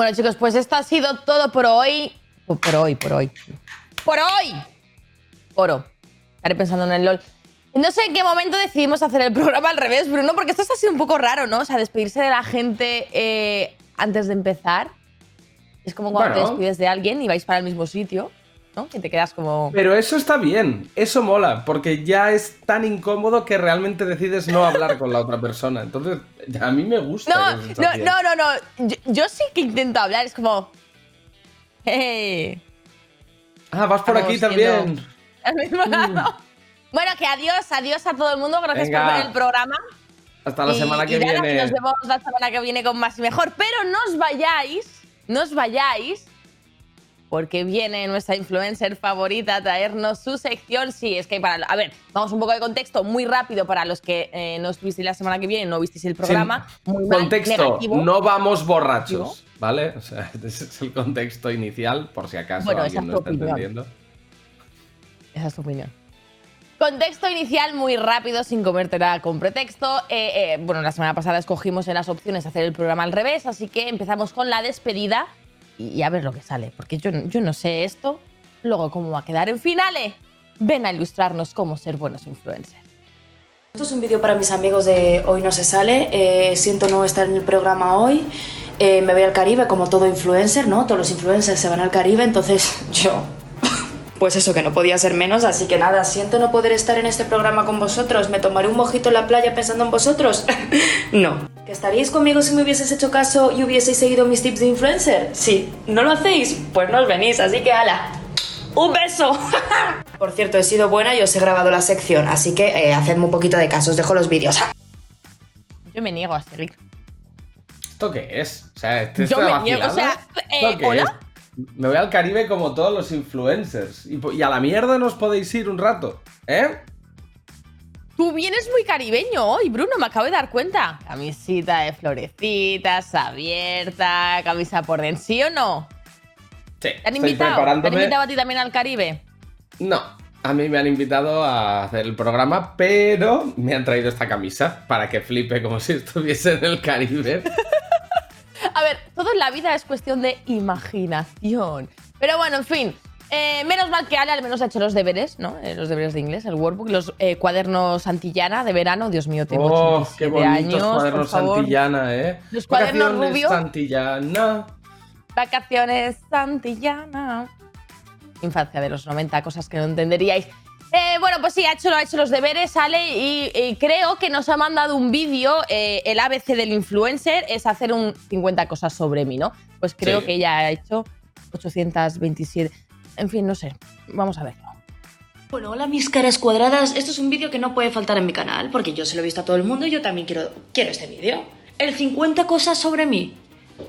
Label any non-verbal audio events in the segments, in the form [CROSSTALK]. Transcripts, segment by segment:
Bueno, chicos, pues esto ha sido todo por hoy. Por, hoy, por hoy. ¡Por hoy! Oro. Estaré pensando en el LOL. No sé en qué momento decidimos hacer el programa al revés, Bruno, porque esto ha sido un poco raro, ¿no? O sea, despedirse de la gente eh, antes de empezar. Es como cuando te Bueno. despides de alguien y vais para el mismo sitio, ¿no? Y te quedas como. Pero eso está bien, eso mola, porque ya es tan incómodo que realmente decides no hablar con la otra persona. Entonces, a mí me gusta. No, no, no, no, no. Yo, yo sí que intento hablar, es como. Hey. Ah, vas por aquí también. viendo- al mismo lado. Bueno, que adiós, adiós a todo el mundo. Gracias Venga. por ver el programa. Hasta la Y- semana que y nada, viene. nos vemos la semana que viene con más y mejor. Pero no os vayáis, no os vayáis, porque viene nuestra influencer favorita a traernos su sección. Sí, es que para. A ver, vamos un poco de contexto muy rápido para los que eh, no estuvisteis la semana que viene, no visteis el programa. Muy mal, Contexto, negativo. no vamos borrachos, ¿vale? O sea, [LAUGHS] ese es el contexto inicial, por si acaso Bueno, alguien no está opinión. entendiendo. Esa es tu opinión. Contexto inicial muy rápido, sin comértela con pretexto. Eh, eh, bueno, la semana pasada escogimos en las opciones hacer el programa al revés, así que empezamos con la despedida y, a ver lo que sale, porque yo, yo no sé esto, luego cómo va a quedar en finales. Ven a ilustrarnos cómo ser buenos influencers. Esto es un vídeo para mis amigos de Hoy no se sale. Eh, siento no estar en el programa hoy. Eh, me voy al Caribe como todo influencer, ¿no? Todos los influencers se van al Caribe, entonces [LAUGHS] yo... Pues eso, que no podía ser menos, así que nada, siento no poder estar en este programa con vosotros. ¿Me tomaré un mojito en la playa pensando en vosotros? [LAUGHS] no. ¿Que estaríais conmigo si me hubieses hecho caso y hubieseis seguido mis tips de influencer? Sí. ¿No lo hacéis? Pues no os venís, así que ala. ¡Un beso! [LAUGHS] Por cierto, he sido buena y os he grabado la sección, así que eh, hacedme un poquito de caso, os dejo los vídeos. [LAUGHS] Yo me niego a. ¿Esto qué es? O sea, ¿esto es Yo me niego, o sea, eh, ¿Esto qué ¿hola? Me voy al Caribe como todos los influencers. Y, a la mierda nos podéis ir un rato, ¿eh? Tú vienes muy caribeño hoy, Bruno, me acabo de dar cuenta. Camisita de florecitas, abierta, camisa por dentro, ¿sí o no? Sí. ¿Te han invitado? ¿Te han invitado a ti también al Caribe? No, a mí me han invitado a hacer el programa, pero me han traído esta camisa para que flipe como si estuviese en el Caribe. [LAUGHS] [LAUGHS] A ver, todo en la vida es cuestión de imaginación. Pero bueno, en fin. eh, menos mal que Ale al menos ha hecho los deberes, ¿no? Eh, los deberes de inglés, el workbook, los eh, cuadernos Santillana de verano. Dios mío, tengo Oh, 87 qué bonitos años, cuadernos por favor. Santillana, ¿eh? Los cuadernos Vacaciones rubio. Santillana. Vacaciones Santillana. Infancia de los 90, cosas que no entenderíais. Eh, bueno, pues sí, ha hecho, ha hecho los deberes, sale y, y creo que nos ha mandado un vídeo, eh, el ABC del influencer es hacer un 50 cosas sobre mí, ¿no? Pues creo Sí. que ella ha hecho 827. En fin, no sé, vamos a verlo. Bueno, hola mis caras cuadradas. Esto es un vídeo que no puede faltar en mi canal, porque yo se lo he visto a todo el mundo y yo también quiero, quiero este vídeo. El 50 cosas sobre mí.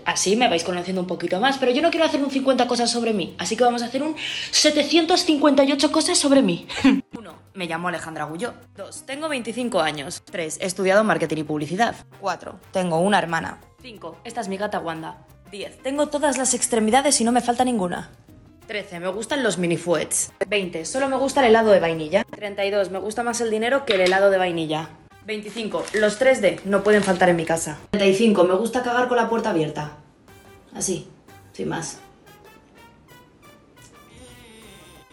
Así me vais conociendo un poquito más, pero yo no quiero hacer un 50 cosas sobre mí, así que vamos a hacer un 758 cosas sobre mí. [LAUGHS] 1. Me llamo Alejandra Gulló. 2. Tengo 25 años. 3. He estudiado marketing y publicidad. 4. Tengo una hermana. 5. Esta es mi gata Wanda. 10. Tengo todas las extremidades y no me falta ninguna. 13. Me gustan los minifuets. 20. Solo me gusta el helado de vainilla. 32. Me gusta más el dinero que el helado de vainilla. 25. Los 3D no pueden faltar en mi casa. 35. Me gusta cagar con la puerta abierta. Así, sin más.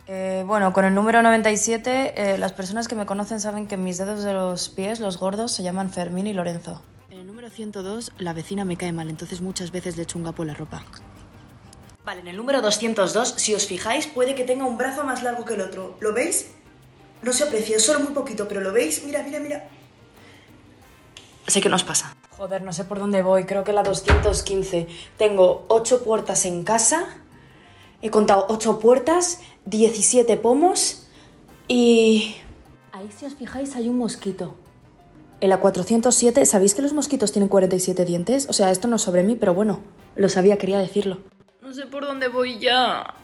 Eh, bueno, con el número 97, eh, las personas que me conocen saben que mis dedos de los pies, los gordos, se llaman Fermín y Lorenzo. En el número 102, la vecina me cae mal, entonces muchas veces le echo un gapo en la ropa. Vale, en el número 202, si os fijáis, puede que tenga un brazo más largo que el otro. ¿Lo veis? No se aprecia, es solo muy poquito, pero ¿lo veis? Mira, mira, mira. Sé que nos pasa. Joder, no sé por dónde voy, creo que la 215. Tengo 8 puertas en casa, he contado 8 puertas, 17 pomos y... Ahí si os fijáis hay un mosquito. En la 407, ¿sabéis que los mosquitos tienen 47 dientes? O sea, esto no es sobre mí, pero bueno, lo sabía, quería decirlo. No sé por dónde voy ya.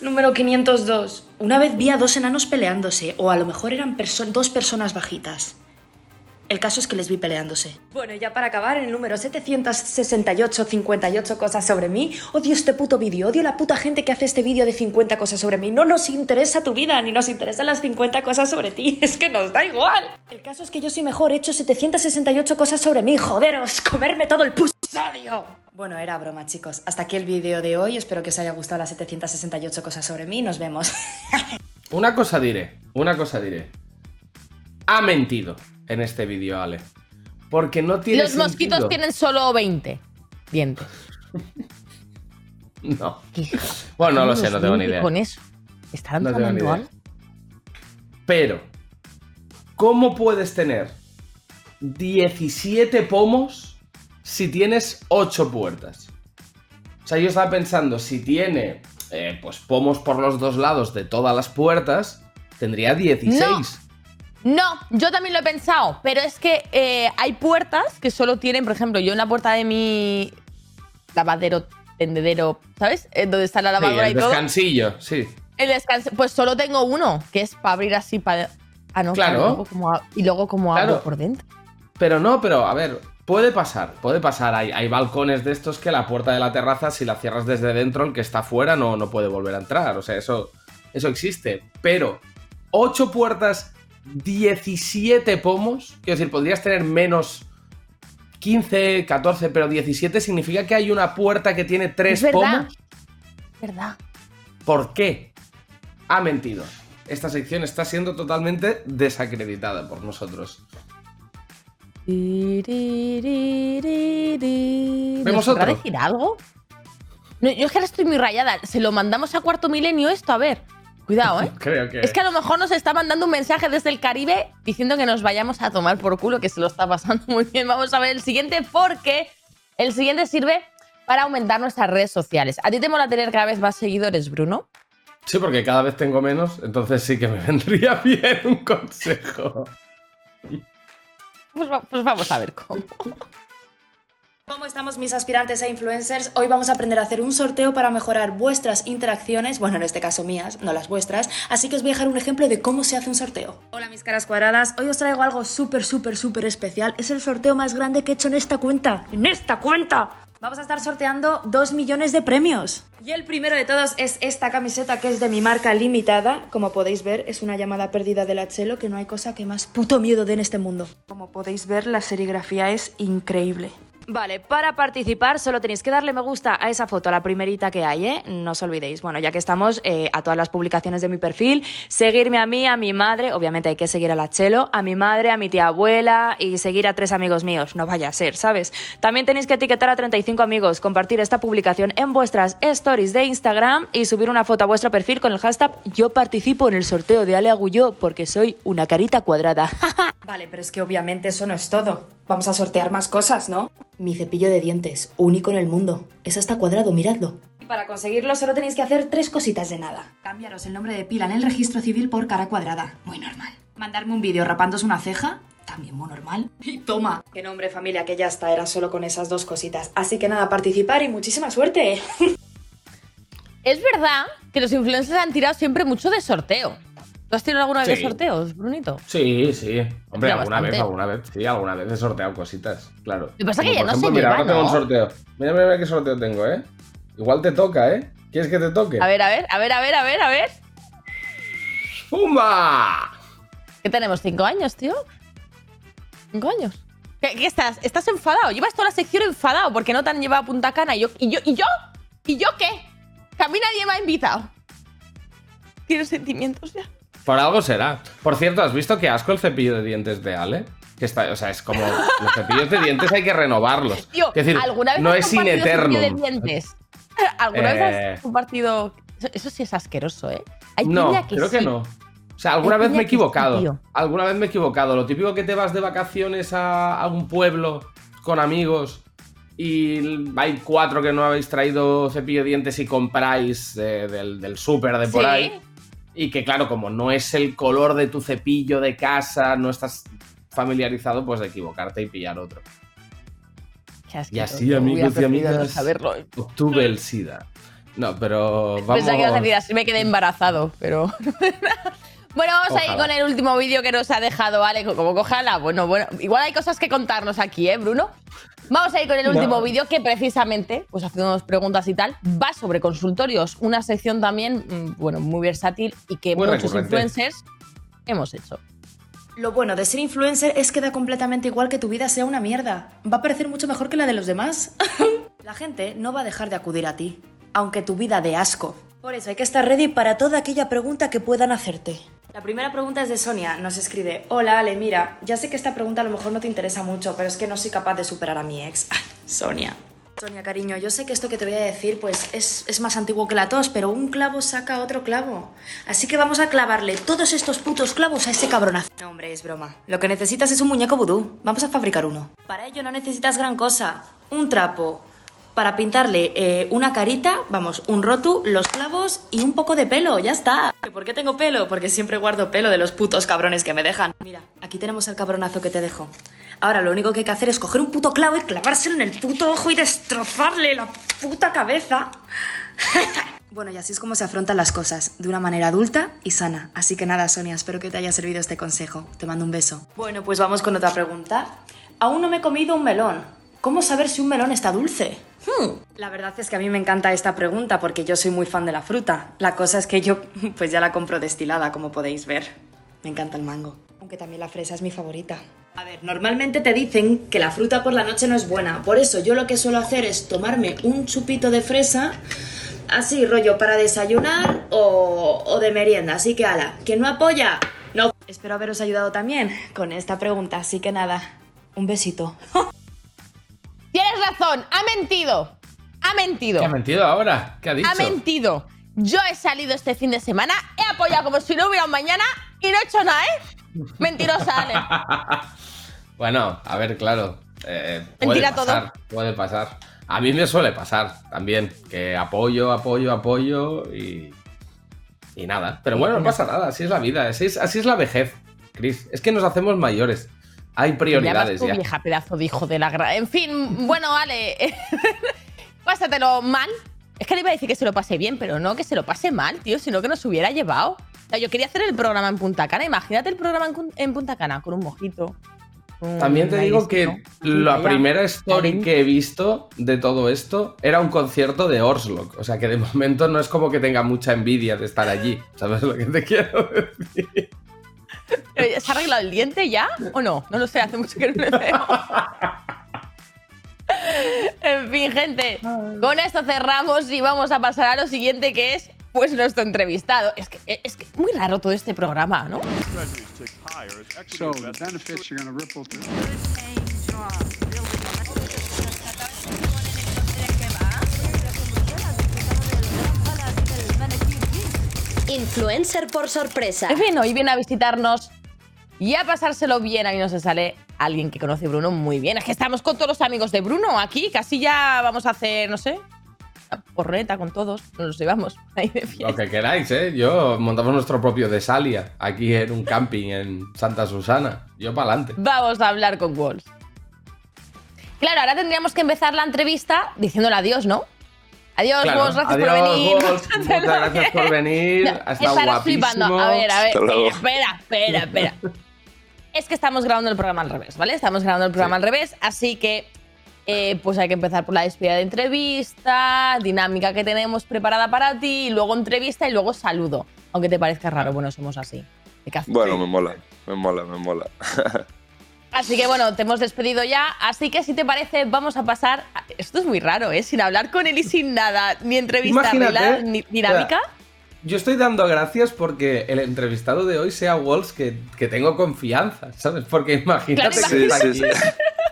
Número 502. Una vez vi a dos enanos peleándose, o a lo mejor eran perso- dos personas bajitas. El caso es que les vi peleándose. Bueno, y ya para acabar, en el número 768, 58 cosas sobre mí. Odio este puto vídeo, odio la puta gente que hace este vídeo de 50 cosas sobre mí. No nos interesa tu vida, ni nos interesan las 50 cosas sobre ti. [LAUGHS] Es que nos da igual. El caso es que yo soy mejor, he hecho 768 cosas sobre mí. Joderos, comerme todo el puto episodio. Bueno, era broma, chicos. Hasta aquí el vídeo de hoy. Espero que os haya gustado las 768 cosas sobre mí. Nos vemos. [LAUGHS] Una cosa diré, una cosa diré. Ha mentido en este vídeo, Ale. Porque no tiene Los mosquitos tienen solo 20 dientes. [LAUGHS] No. ¿Qué? Bueno, no lo sé, no tengo ni 20 idea. Con eso. ¿Estarán No algo? Pero, ¿cómo puedes tener 17 pomos si tienes 8 puertas? O sea, yo estaba pensando, si tiene eh, pues pomos por los dos lados de todas las puertas, tendría 16. No, yo también lo he pensado, pero es que eh, hay puertas que solo tienen, por ejemplo, yo en la puerta de mi lavadero, tendedero, ¿sabes? Eh, Donde está la Sí, lavadora el y todo. descansillo, sí. El descanso, pues solo tengo uno, que es para abrir así para. Ah, no, Claro. luego como a- y luego como Claro. abro por dentro. Pero no, pero a ver, puede pasar, puede pasar. Hay, hay balcones de estos que la puerta de la terraza, si la cierras desde dentro, el que está fuera no, no puede volver a entrar. O sea, eso, eso existe. Pero 8 puertas, 17 pomos. Quiero decir, podrías tener menos 15, 14, pero 17 significa que hay una puerta que tiene 3 Es verdad. pomos. ¿Verdad? ¿Por qué? Ha mentido. Esta sección está siendo totalmente desacreditada por nosotros. ¿Vemos ¿Vemos ¿Nos podrá otro? decir algo? No, yo es que ahora estoy muy rayada. Se lo mandamos a Cuarto Milenio esto, a ver. Cuidado, ¿eh? [LAUGHS] Creo que. Es que a lo mejor nos está mandando un mensaje desde el Caribe diciendo que nos vayamos a tomar por culo, que se lo está pasando [LAUGHS] muy bien. Vamos a ver el siguiente porque el siguiente sirve para aumentar nuestras redes sociales. ¿A ti te mola tener cada vez más seguidores, Bruno? Sí, porque cada vez tengo menos, entonces sí que me [LAUGHS] vendría bien un consejo. Pues, pues vamos a ver cómo. ¿Cómo estamos mis aspirantes a influencers? Hoy vamos a aprender a hacer un sorteo para mejorar vuestras interacciones, bueno, en este caso mías, no las vuestras, así que os voy a dejar un ejemplo de cómo se hace un sorteo. Hola mis caras cuadradas, hoy os traigo algo súper, súper, súper especial. Es el sorteo más grande que he hecho en esta cuenta. ¡En esta cuenta! Vamos a estar sorteando 2 millones de premios. Y el primero de todos es esta camiseta que es de mi marca limitada. Como podéis ver, es una llamada perdida de la Chelo que no hay cosa que más puto miedo dé en este mundo. Como podéis ver, la serigrafía es increíble. Vale, para participar solo tenéis que darle me gusta a esa foto, a la primerita que hay, ¿eh? No os olvidéis. Bueno, ya que estamos, eh, a todas las publicaciones de mi perfil, seguirme a mí, a mi madre, obviamente hay que seguir a la Chelo, a mi madre, a mi tía abuela y seguir a tres amigos míos, no vaya a ser, ¿sabes? También tenéis que etiquetar a 35 amigos, compartir esta publicación en vuestras stories de Instagram y subir una foto a vuestro perfil con el hashtag yo participo en el sorteo de Ale Agulló porque soy una carita cuadrada. [LAUGHS] vale, pero es que obviamente eso no es todo. Vamos a sortear más cosas, ¿no? Mi cepillo de dientes, único en el mundo. Es hasta cuadrado, miradlo. Y para conseguirlo solo tenéis que hacer tres cositas de nada. Cambiaros el nombre de pila en el registro civil por cara cuadrada. Muy normal. Mandarme un vídeo rapándose una ceja. También muy normal. Y toma. Qué nombre, familia, que ya está. Era solo con esas dos cositas. Así que nada, participar y muchísima suerte. Es verdad que los influencers han tirado siempre mucho de sorteo. ¿Tú has tirado alguna vez de Sí. sorteos, Brunito? Sí, sí. Hombre, alguna bastante. vez, alguna vez. Sí, alguna vez he sorteado cositas, claro. Lo que pasa es que ya no se ejemplo, mira, lleva, ahora tengo ¿no? un sorteo. Mira, mira, mira qué sorteo tengo, ¿eh? Igual te toca, ¿eh? ¿Quieres que te toque? A ver, a ver, a ver, a ver, a ver, a ver. ¡Pumba! ¿Qué tenemos? ¿Cinco años, tío? ¿Cinco años? ¿Qué, qué estás? ¿Estás enfadado? Llevas toda la sección enfadado porque no te han llevado a Punta Cana. ¿Y yo? ¿Y yo? ¿Y yo? ¿Y yo qué? Que a mí nadie me ha invitado. Tienes sentimientos ya. Por algo será. Por cierto, ¿has visto qué asco el cepillo de dientes de Ale? Que está, o sea, es como. Los cepillos de dientes hay que renovarlos. Tío, es decir, ¿alguna vez no has es in compartido cepillo de dientes? [LAUGHS] ¿Alguna Eh. vez has compartido...? Eso, eso sí es asqueroso, ¿eh? Hay No, que creo que no. O sea, alguna vez me he que sí, equivocado. alguna vez me he equivocado. Lo típico que te vas de vacaciones a algún pueblo con amigos y hay cuatro que no habéis traído cepillo de dientes y compráis eh, del, del súper de por Sí. ahí. Y que claro, como no es el color de tu cepillo de casa, no estás familiarizado, pues de equivocarte y pillar otro. Y así, amigos y amigas, saberlo. obtuve el SIDA. No, pero vamos... Pensaba que ibas a decir así me quedé embarazado, pero. [LAUGHS] bueno, vamos a ir con el último vídeo que nos ha dejado Ale. Como cojala. Bueno, bueno. Igual hay cosas que contarnos aquí, ¿eh, Bruno? Vamos a ir con el último No. vídeo que precisamente, pues haciéndonos preguntas y tal, va sobre consultorios. Una sección tambitambién, mm, bueno, muy versátil y que Muy muchos recurrente. influencers hemos hecho. Lo bueno de ser influencer es que da completamente igual que tu vida sea una mierda. Va a parecer mucho mejor que la de los demás. [LAUGHS] la gente no va a dejar de acudir a ti, aunque tu vida dé asco. Por eso hay que estar ready para toda aquella pregunta que puedan hacerte. La primera pregunta es de Sonia. Nos escribe: Hola Ale, mira, ya sé que esta pregunta a lo mejor no te interesa mucho, pero es que no soy capaz de superar a mi ex. [LAUGHS] Sonia. Sonia, cariño, yo sé que esto que te voy a decir pues es, es, más antiguo que la tos, pero un clavo saca otro clavo. Así que vamos a clavarle todos estos putos clavos a ese cabronazo. No, hombre, es broma. Lo que necesitas es un muñeco vudú. Vamos a fabricar uno. Para ello no necesitas gran cosa. Un trapo. Para pintarle eh, una carita, vamos, un rotu, los clavos y un poco de pelo, ya está. ¿Por qué tengo pelo? Porque siempre guardo pelo de los putos cabrones que me dejan. Mira, aquí tenemos el cabronazo que te dejo. Ahora lo único que hay que hacer es coger un puto clavo y clavárselo en el puto ojo y destrozarle la puta cabeza. [LAUGHS] bueno, y así es como se afrontan las cosas, de una manera adulta y sana. Así que nada, Sonia, espero que te haya servido este consejo. Te mando un beso. Bueno, pues vamos con otra pregunta. Aún no me he comido un melón. ¿Cómo saber si un melón está dulce? Hmm. La verdad es que a mí me encanta esta pregunta porque yo soy muy fan de la fruta. La cosa es que yo [LAUGHS] pues ya la compro destilada, como podéis ver. Me encanta el mango. Aunque también la fresa es mi favorita. A ver, normalmente te dicen que la fruta por la noche no es buena. Por eso yo lo que suelo hacer es tomarme un chupito de fresa, así rollo para desayunar o, o de merienda. Así que ala, ¿quién no apoya? No. Espero haberos ayudado también con esta pregunta. Así que nada, un besito. [LAUGHS] Tienes razón, ha mentido. Ha mentido. ¿Qué ha mentido ahora? ¿Qué ha dicho? Ha mentido. Yo he salido este fin de semana, he apoyado como si no hubiera un mañana y no he hecho nada, ¿eh? Mentirosa, Ale. [LAUGHS] bueno, a ver, claro. Eh, puede Mentira pasar, todo. Puede pasar. A mí me suele pasar también, que apoyo, apoyo, apoyo y. Y nada. Pero bueno, no pasa nada, así es la vida, así es, así es la vejez, Chris. Es que nos hacemos mayores. Hay prioridades ya. ya. vieja pedazo de hijo de la gran. En fin, bueno, Ale, [LAUGHS] pásatelo mal. Es que le iba a decir que se lo pase bien, pero no que se lo pase mal, tío, sino que nos hubiera llevado. O sea, yo quería hacer el programa en Punta Cana. Imagínate el programa en, Punta Cana con un mojito. También te digo que la primera story que he visto de todo esto era un concierto de Orslock. O sea que de momento no es como que tenga mucha envidia de estar allí. ¿Sabes lo que te [LAUGHS] quiero decir? Eh, ¿Se ha arreglado el diente ya o no? No lo sé, hace mucho que no le veo. en fin, gente, con esto cerramos y vamos a pasar a lo siguiente que es pues nuestro entrevistado. Es que es que muy raro todo este programa, ¿no? Influencer por sorpresa. En fin, hoy viene a visitarnos y a pasárselo bien. A mí no se sale alguien que conoce a Bruno muy bien. Es que estamos con todos los amigos de Bruno aquí. Casi ya vamos a hacer, no sé, una porreta con todos. Nos los llevamos [LAUGHS] ahí de fiesta. Lo que queráis, ¿eh? Yo montamos nuestro propio de Salia aquí en un camping en Santa Susana. Yo para adelante. Vamos a hablar con Walls. Claro, ahora tendríamos que empezar la entrevista diciéndole adiós, ¿no? Adiós, Claro. Gracias Adiós, [LAUGHS] por venir. Muchas gracias por venir. No, Ha estado estarás flipando. guapísimo. A ver, a ver. Hasta luego. Espera, espera, espera. es que estamos grabando el programa al revés, ¿vale? Estamos grabando el programa Sí. al revés, así que eh, pues hay que empezar por la despedida de entrevista, dinámica que tenemos preparada para ti, y luego entrevista y luego saludo. Aunque te parezca raro, bueno, somos así. Bueno, me mola, me mola, me mola. [LAUGHS] Así que bueno, te hemos despedido ya. Así que si te parece, vamos a pasar. a- Esto es muy raro, ¿eh? Sin hablar con él y sin nada, ni entrevista, ni, Imagínate, la- ni dinámica. Yo estoy dando gracias porque el entrevistado de hoy sea Walls que, que tengo confianza, ¿sabes? Porque imagínate Claro, que está aquí. sí.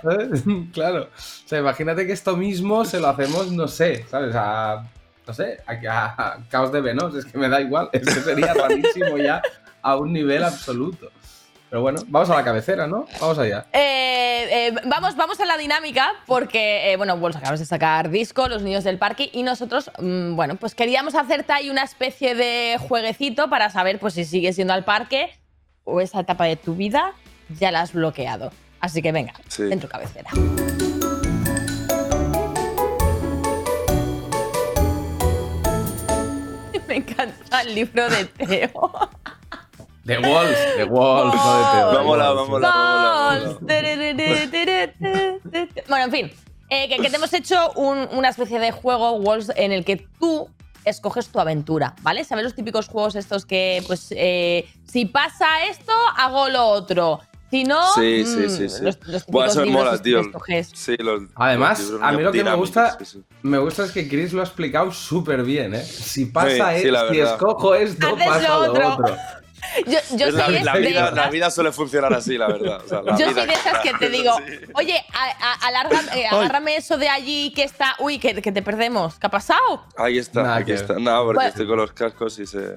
[LAUGHS] Claro. O sea, imagínate que esto mismo se lo hacemos, no sé, ¿sabes? A. No sé, a, a- a Caos de Venos, es que me da igual. Es que sería rarísimo ya a un nivel absoluto. Pero bueno, vamos a la cabecera, ¿no? Vamos allá. Eh, eh, vamos, vamos a la dinámica porque, eh, bueno, de sacar disco, Los Niños del Parque, y nosotros, mm, bueno, pues queríamos hacerte ahí una especie de jueguecito para saber pues si sigues yendo al parque o esa etapa de tu vida ya la has bloqueado. Así que venga, Sí. en tu cabecera. [LAUGHS] Me encanta el libro de Teo. De Walls, de Walls, no de Teo. vamos Balls. la. Bueno, en fin, eh, que, que te hemos hecho un- una especie de juego, Walls, en el que tú escoges tu aventura, ¿vale? ¿Sabes los típicos juegos estos que, pues, eh, si pasa esto, hago lo otro? Si no, Sí, sí, mm, sí, sí. Los, los Buah, típicos eso me libros mola, estos que tío. escoges. Sí, los- Además, los libros a mí lo que me dinámicos, gusta, sí, sí. me gusta es que Chris lo ha explicado súper bien, ¿eh? Si pasa Sí, si verdad. escojo esto, Haces pasa lo lo otro. otro. Yo, la, soy la de vida, esas- la vida suele funcionar así, la verdad. O sea, la Yo vida soy de esas que te [LAUGHS] digo, oye, a- a- alarga- eh, agárrame eso de allí que está. Uy, que, que te perdemos. ¿Qué ha pasado? Ahí está, Nada aquí que está. No, porque Bueno. estoy con los cascos y se.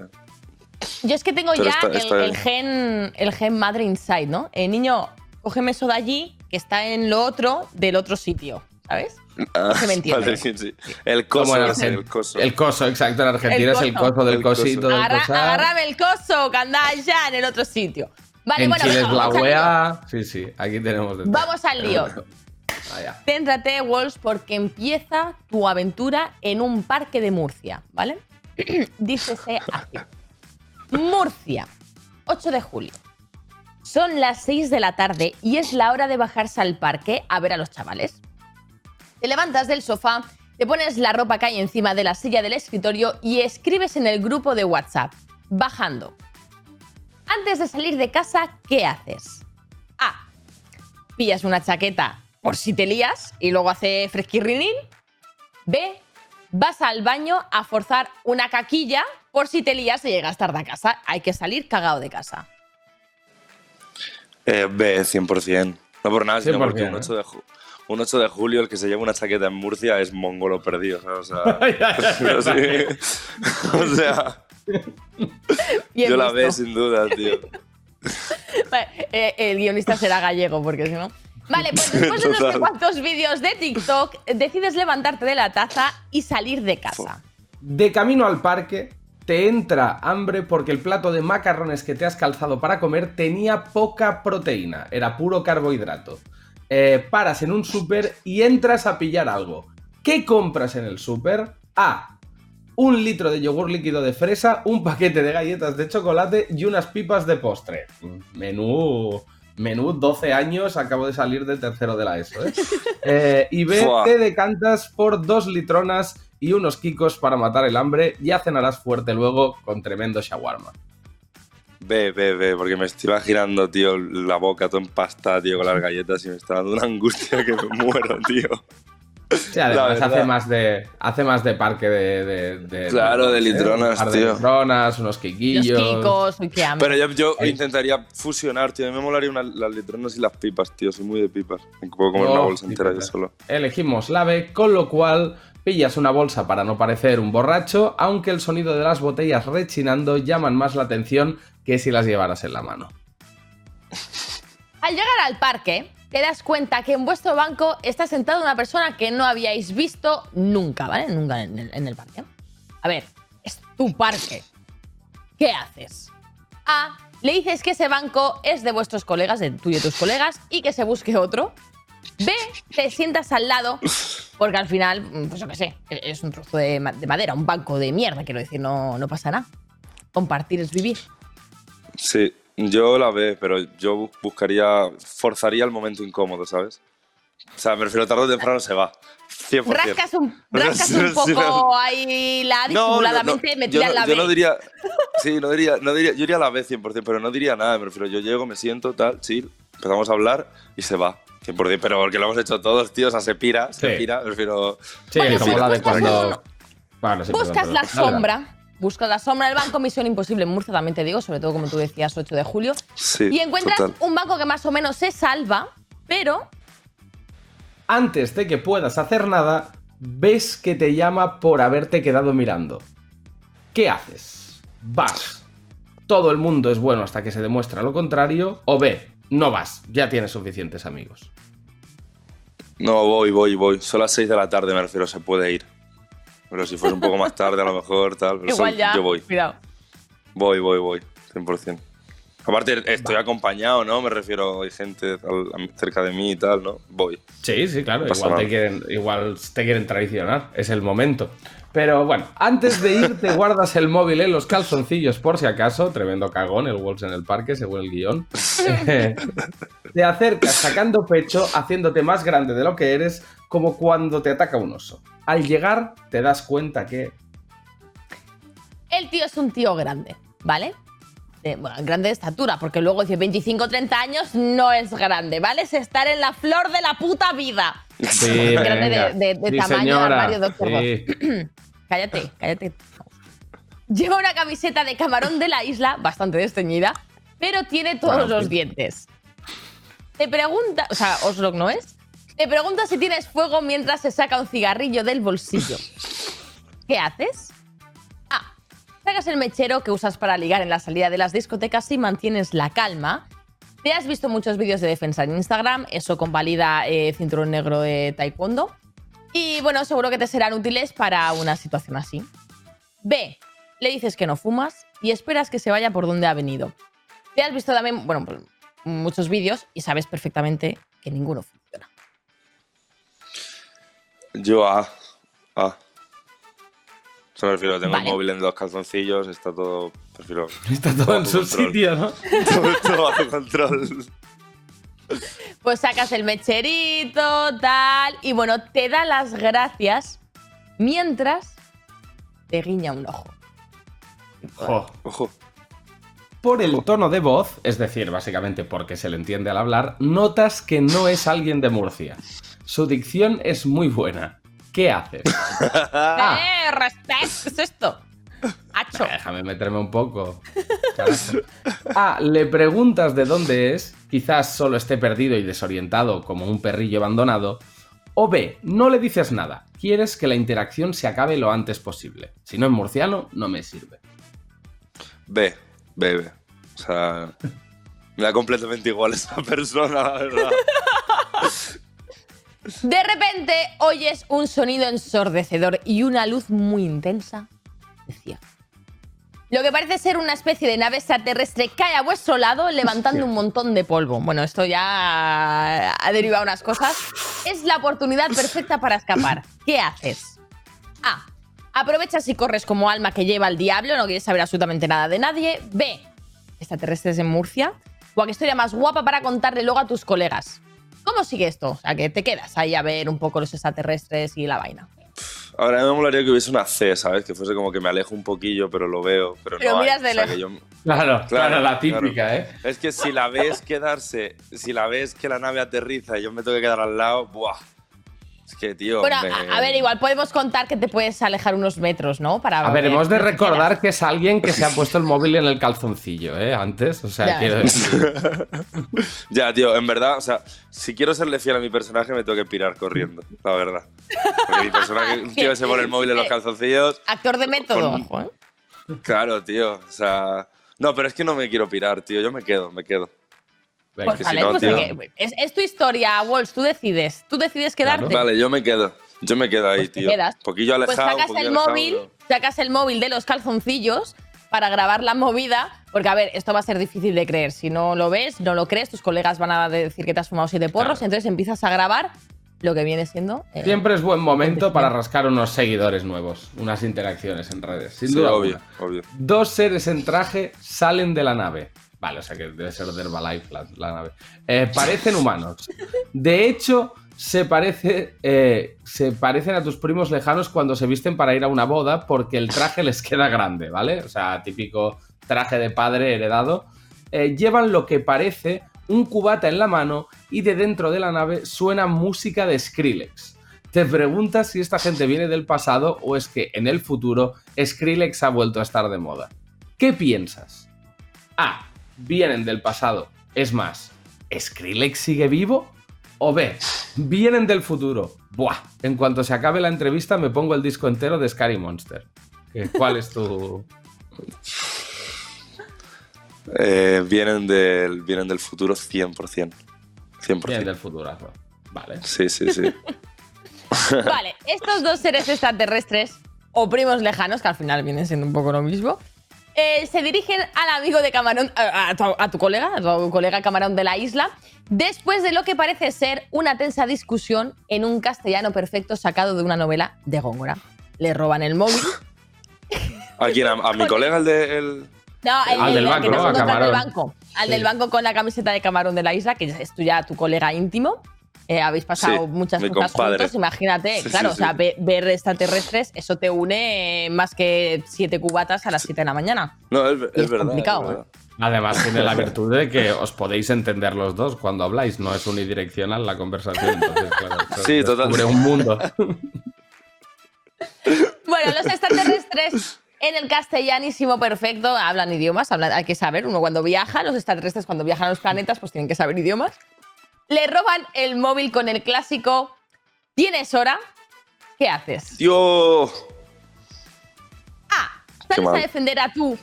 Yo es que tengo Pero ya está- el, está el bien. gen, el gen madre inside, ¿no? Eh, niño, cógeme eso de allí que está en lo otro del otro sitio, ¿sabes? Ah, se me entiende. vale, sí, sí. El coso, el coso. El coso, exacto. En Argentina El es el coso. del El coso. cosito del Agarra- agárrame el coso que anda ya en el otro sitio. Vale, en bueno, Chile es la. UEA. Sí, sí, aquí tenemos. Vamos al lío. Vaya. Céntrate, Wolves, porque empieza tu aventura en un parque de Murcia, ¿vale? [CLEARS THROAT] Dícese así. Murcia, 8 de julio. Son las 6 de la tarde y es la hora de bajarse al parque a ver a los chavales. Te levantas del sofá, te pones la ropa que hay encima de la silla del escritorio y escribes en el grupo de WhatsApp, bajando. Antes de salir de casa, ¿qué haces? A. Pillas una chaqueta por si te lías y luego hace fresquirrinín. B. Vas al baño a forzar una caquilla por si te lías y llegas tarde a casa. Hay que salir cagado de casa. Eh, B, 100%. No por nada, sino 100%, porque un. 8, de ju- un 8 de julio el que se lleva una chaqueta en Murcia es mongolo perdido. O sea, [LAUGHS] [LAUGHS] pero sí. [LAUGHS] o sea Bien yo la visto. sin duda, tío. Vale, eh, el guionista será gallego, porque si no. Vale, pues después de unos Total. cuantos vídeos de TikTok, decides levantarte de la taza y salir de casa. De camino al parque, te entra hambre porque el plato de macarrones que te has calzado para comer tenía poca proteína, era puro carbohidrato. Eh, paras en un súper y entras a pillar algo. ¿Qué compras en el súper? A. Un litro de yogur líquido de fresa, un paquete de galletas de chocolate y unas pipas de postre. Menú. Menú 12 años, acabo de salir de tercero de la ESO. ¿eh? [LAUGHS] Eh, y B, Fua. te decantas por dos litronas y unos kikos para matar el hambre. Ya cenarás fuerte luego con tremendo shawarma. B, B, B, porque me estoy imaginando, tío, la boca toda empastada, tío, con las galletas y me está dando una angustia que me muero, tío. Sí, además hace más de hace más de parque de, de- de- Claro, de ¿eh? litronas, par de tío. litronas, unos Los quiquillos. kikos, hambre. Pero yo, yo intentaría fusionar, tío. A mí me molaría una- las litronas y las pipas, tío. Soy muy de pipas. Me puedo comer una Oh, bolsa entera yo solo. Elegimos la B, con lo cual pillas una bolsa para no parecer un borracho, aunque el sonido de las botellas rechinando llaman más la atención que si las llevaras en la mano. Al llegar al parque, te das cuenta que en vuestro banco está sentada una persona que no habíais visto nunca, ¿vale? Nunca en el, parque. A ver, es tu parque. ¿Qué haces? A. Le dices que ese banco es de vuestros colegas, de tú y tus colegas, y que se busque otro. B. Te sientas al lado, porque al final, mm, pues yo qué sé, es un trozo de madera, un banco de mierda, quiero decir, no, no pasa nada. Compartir es vivir. Sí, yo la ve, pero yo bu- buscaría, forzaría el momento incómodo, ¿sabes? O sea, me refiero tarde o temprano se va. 100%. Rascas un, [LAUGHS] No, rascas no, un poco no. ahí la No, no, no, disimuladamente yo metida no- en la Yo B. no diría. [LAUGHS] Sí, no diría, no diría. Yo diría la B 100%, pero no diría nada. Me refiero, yo llego, me siento, tal, chill, empezamos a hablar y se va. 100%, pero porque lo hemos hecho todos, tío, o sea, se pira, se Sí. pira, me refiero. Sí, Bueno, como la de buscas cuando. sí, perdón, Buscas perdón. la sombra. Buscas la sombra del banco Misión Imposible en Murcia, también te digo, sobre todo como tú decías, 8 de julio. Sí, Y encuentras total. un banco que más o menos se salva, pero Antes de que puedas hacer nada, ves que te llama por haberte quedado mirando. ¿Qué haces? ¿Vas? Todo el mundo es bueno hasta que se demuestra lo contrario. O B, no vas, ya tienes suficientes amigos. No, voy, voy, voy. Son las 6 de la tarde, me refiero, se puede ir. Pero si fuera un poco más tarde, a lo mejor, tal. Pero igual son- ya. yo voy. Cuidado. Voy, voy, voy. 100%. Aparte, estoy acompañado, ¿no? Me refiero, hay gente al- cerca de mí y tal, ¿no? Voy. Sí, sí, claro, No igual te, quieren, igual te quieren traicionar, es el momento. Pero bueno, antes de ir te guardas el móvil en los calzoncillos por si acaso, tremendo cagón, el Wolves en el parque, según el guion. Eh, [LAUGHS] te acercas sacando pecho, haciéndote más grande de lo que eres, como cuando te ataca un oso. Al llegar te das cuenta que El tío es un tío grande, ¿vale? De- bueno, grande de estatura, porque luego dice 25 30 años no es grande, ¿vale? Es estar en la flor de la puta vida. Sí, [LAUGHS] grande venga. de, de- de Sí, tamaño señora. armario Doctor. Sí. [CLEARS THROAT] Cállate, cállate. Lleva una camiseta de camarón de la isla, bastante desteñida, pero tiene todos Bueno, los sí. dientes. Te pregunta, o sea, Oslock no es. Te pregunta si tienes fuego mientras se saca un cigarrillo del bolsillo. ¿Qué haces? Sacas el mechero que usas para ligar en la salida de las discotecas y mantienes la calma. Te has visto muchos vídeos de defensa en Instagram, eso convalida eh, cinturón negro de taekwondo. Y bueno, seguro que te serán útiles para una situación así. B. Le dices que no fumas y esperas que se vaya por donde ha venido. Te has visto también, bueno, pues, muchos vídeos y sabes perfectamente que ninguno funciona. Yo A. A. O sea, prefiero, tengo Vale. el móvil en dos calzoncillos, está todo. Prefiero. [LAUGHS] Está todo en su control. sitio, ¿no? [LAUGHS] todo, todo bajo control. Pues sacas el mecherito, tal, y bueno, te da las gracias mientras te guiña un ojo. Jo. Ojo. Por el tono de voz, es decir, básicamente porque se le entiende al hablar, notas que no es alguien de Murcia. Su dicción es muy buena. ¿Qué haces? [LAUGHS] Ah. ¡Eh, respeto! ¿Qué es esto? ¡Hacho! Déjame meterme un poco. Carajo. A. Le preguntas de dónde es, quizás solo esté perdido y desorientado como un perrillo abandonado. O B. No le dices nada. Quieres que la interacción se acabe lo antes posible. Si no es murciano, no me sirve. B. B, B. O sea. Me da completamente igual esa persona, la verdad. [LAUGHS] De repente oyes un sonido ensordecedor y una luz muy intensa de cielo. Lo que parece ser una especie de nave extraterrestre cae a vuestro lado levantando un montón de polvo. Bueno, esto ya ha derivado unas cosas. Es la oportunidad perfecta para escapar. ¿Qué haces? A. Aprovechas y corres como alma que lleva al diablo, no quieres saber absolutamente nada de nadie. B. Extraterrestres en Murcia. O qué historia más guapa para contarle luego a tus colegas. ¿Cómo sigue esto? O sea, que te quedas ahí a ver un poco los extraterrestres y la vaina. Ahora me molaría que hubiese una C, ¿sabes? Que fuese como que me alejo un poquillo, pero lo veo. Pero, Pero no hay. miras de O sea, lejos. que yo- [LAUGHS] Claro, claro, la claro. típica, ¿eh? Es que si la ves quedarse, si la ves que la nave aterriza y yo me tengo que quedar al lado, ¡buah! Es que, tío. Bueno, me- a, a ver, igual podemos contar que te puedes alejar unos metros, ¿no? Para A ver, hemos de recordar que es alguien que se ha [LAUGHS] puesto el móvil en el calzoncillo, ¿eh? Antes, o sea, Ya. quiero decir. [LAUGHS] Ya, tío, en verdad, o sea, si quiero serle fiel a mi personaje, me tengo que pirar corriendo, la verdad. Porque mi personaje, un tío que se pone el móvil en los [LAUGHS] calzoncillos, Actor de método, Con- ¿eh? claro, tío, o sea. No, pero es que no me quiero pirar, tío, yo me quedo, me quedo. Venga. Pues que vale, si no, pues tío. que- es, es tu historia, Walls, tú decides. Tú decides quedarte. Vale, yo me quedo. Yo me quedo ahí, Pues tío. Un poquillo Pues alejado. un sacas poquillo el alejado, móvil, pero- sacas el móvil de los calzoncillos para grabar la movida, porque a ver, esto va a ser difícil de creer. Si no lo ves, no lo crees, tus colegas van a decir que te has fumado siete porros, Claro. entonces empiezas a grabar lo que viene siendo. eh, Siempre es buen momento para rascar unos seguidores nuevos, unas interacciones en redes. Sin Sí, duda. obvio, obvio. Dos seres en traje salen de la nave. Vale, o sea que debe ser de Herbalife la, nave. Eh, parecen humanos. De hecho, se, parece, eh, se parecen a tus primos lejanos cuando se visten para ir a una boda porque el traje les queda grande, ¿vale? O sea, típico traje de padre heredado. Eh, llevan lo que parece un cubata en la mano y de dentro de la nave suena música de Skrillex. Te preguntas si esta gente viene del pasado o es que en el futuro Skrillex ha vuelto a estar de moda. ¿Qué piensas? A. Vienen del pasado. Es más, ¿Skrillex sigue vivo? O B. Vienen del futuro. Buah. En cuanto se acabe la entrevista me pongo el disco entero de Scary Monster. ¿Qué- ¿Cuál es tu...? [LAUGHS] Eh, vienen, del, vienen del futuro 100%. 100%. Vienen del futuro. Vale. Sí, sí, sí. [LAUGHS] Vale, estos dos seres extraterrestres, o primos lejanos, que al final vienen siendo un poco lo mismo, eh, se dirigen al amigo de Camarón, a, a tu, a tu colega, a tu colega Camarón de la isla, después de lo que parece ser una tensa discusión en un castellano perfecto sacado de una novela de Góngora. Le roban el móvil. [LAUGHS] ¿A quién? ¿A, a mi colega, el de. El... No, el, Al el- del el banco, que ¿no? has A encontrado del banco. Al Sí. del banco con la camiseta de Camarón de la isla, que es tu ya tu colega íntimo. Eh, habéis pasado Sí, muchas cosas compadre. juntos, imagínate, Sí, claro, sí, o sea, ver extraterrestres, eso te une eh, más que siete cubatas a las 7 de la mañana. No, es, es es verdad. complicado, es verdad. Además, tiene la [LAUGHS] virtud de que os podéis entender los dos cuando habláis, no es unidireccional la conversación. Entonces, claro, [LAUGHS] Sí, total. descubre un mundo. [LAUGHS] Bueno, los extraterrestres en el castellanísimo perfecto hablan idiomas, hablan- hay que saber, uno cuando viaja, los extraterrestres cuando viajan a los planetas pues tienen que saber idiomas. Le roban el móvil con el clásico ¿Tienes hora? ¿Qué haces? Tío. A. Qué Sales a defender a tu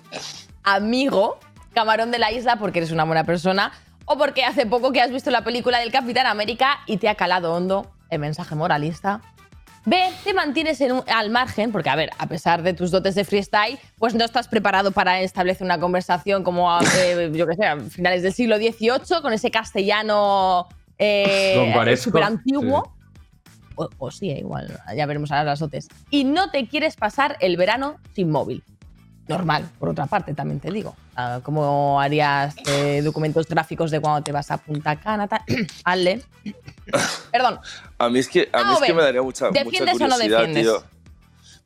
amigo, camarón de la isla, porque eres una buena persona, o porque hace poco que has visto la película del Capitán América y te ha calado hondo el mensaje moralista. B. Te mantienes en un- al margen, porque, a ver, a pesar de tus dotes de freestyle, pues no estás preparado para establecer una conversación como, a- eh, [LAUGHS] yo qué sé, a finales del siglo XVIII, con ese castellano eh, Gongoresco, súper antiguo. O, o sí, eh, igual, ya veremos ahora las dotes. Y no te quieres pasar el verano sin móvil. Normal, por otra parte, también te digo. Ah, ¿Cómo harías eh, documentos gráficos de cuando te vas a Punta Cana? [CLEARS THROAT] Hazle. [LAUGHS] Perdón. A mí es que, a mí Vamos es que me daría mucha, mucha ¿Defiendes o no curiosidad, tío.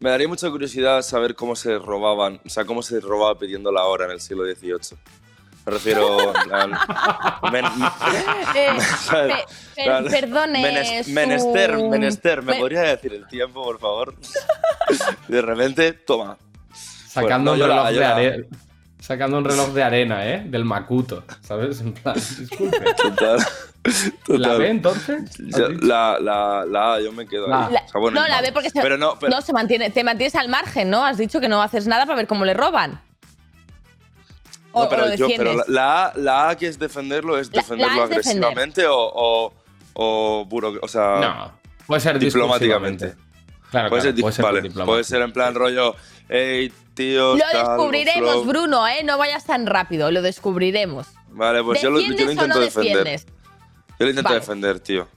Me daría mucha curiosidad saber cómo se robaban, o sea, cómo se robaba pidiendo la hora en el siglo XVIII. Me refiero, [LAUGHS] Eh, perdone. menester, menester, ¿me podría decir el tiempo, por favor? [LAUGHS] De repente, toma. Sacando, Bueno, un no, yo reloj la- yo de Sacando un reloj de arena, ¿eh? Del Makuto, ¿sabes? En plan, disculpe. Total. total. ¿La B entonces? La, la, la A, yo me quedo La- ahí. La- O sea, bueno, no, la ve porque se, Pero no, pero, no, se mantiene, te mantienes al margen, ¿no? Has dicho que no haces nada para ver cómo le roban. O, no, pero o lo yo- pero la, la A, la A que es defenderlo es La- la defenderlo A es defender. agresivamente o, o, o buro- o sea, No, puede ser diplomáticamente. Claro, Puede, claro, ser, puede ser vale, diplomático. puede ser en plan rollo, hey, tío. Lo descubriremos, Bruno, ¿eh? No vayas tan rápido, lo descubriremos. Vale, pues yo lo, yo lo ¿Defiendes o intento no defender. defiendes? Yo lo intento Vale. defender, tío.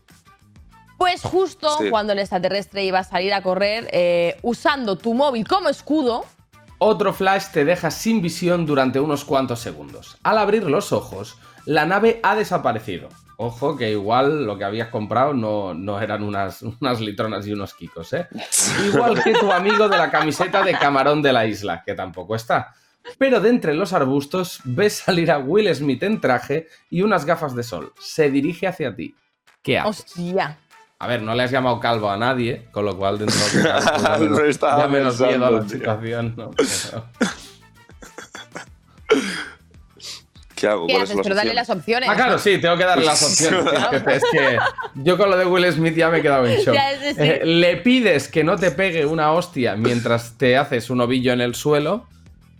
Pues justo Sí. cuando el extraterrestre iba a salir a correr, eh, usando tu móvil como escudo, Otro flash te deja sin visión durante unos cuantos segundos. Al abrir los ojos, la nave ha desaparecido. Ojo que igual lo que habías comprado no, no eran unas, [LAUGHS] unas litronas y unos kikos, ¿eh? [LAUGHS] Igual que tu amigo de la camiseta de camarón de la isla, que tampoco está. Pero de entre los arbustos ves salir a Will Smith en traje y unas gafas de sol. Se dirige hacia ti. ¿Qué haces? hostia. A ver, no le has llamado calvo a nadie, con lo cual dentro de [LAUGHS] ya menos, ya menos miedo a la pensando, tío. situación, ¿no? Pero- ¿Qué hago? ¿Qué ¿Cuáles haces? son las Pero dale las opciones. Ah, claro, sí, tengo que darle las opciones. [LAUGHS] Es que, es que yo con lo de Will Smith ya me he quedado en shock. Ya, sí, sí. Eh, le pides que no te pegue una hostia mientras te haces un ovillo en el suelo.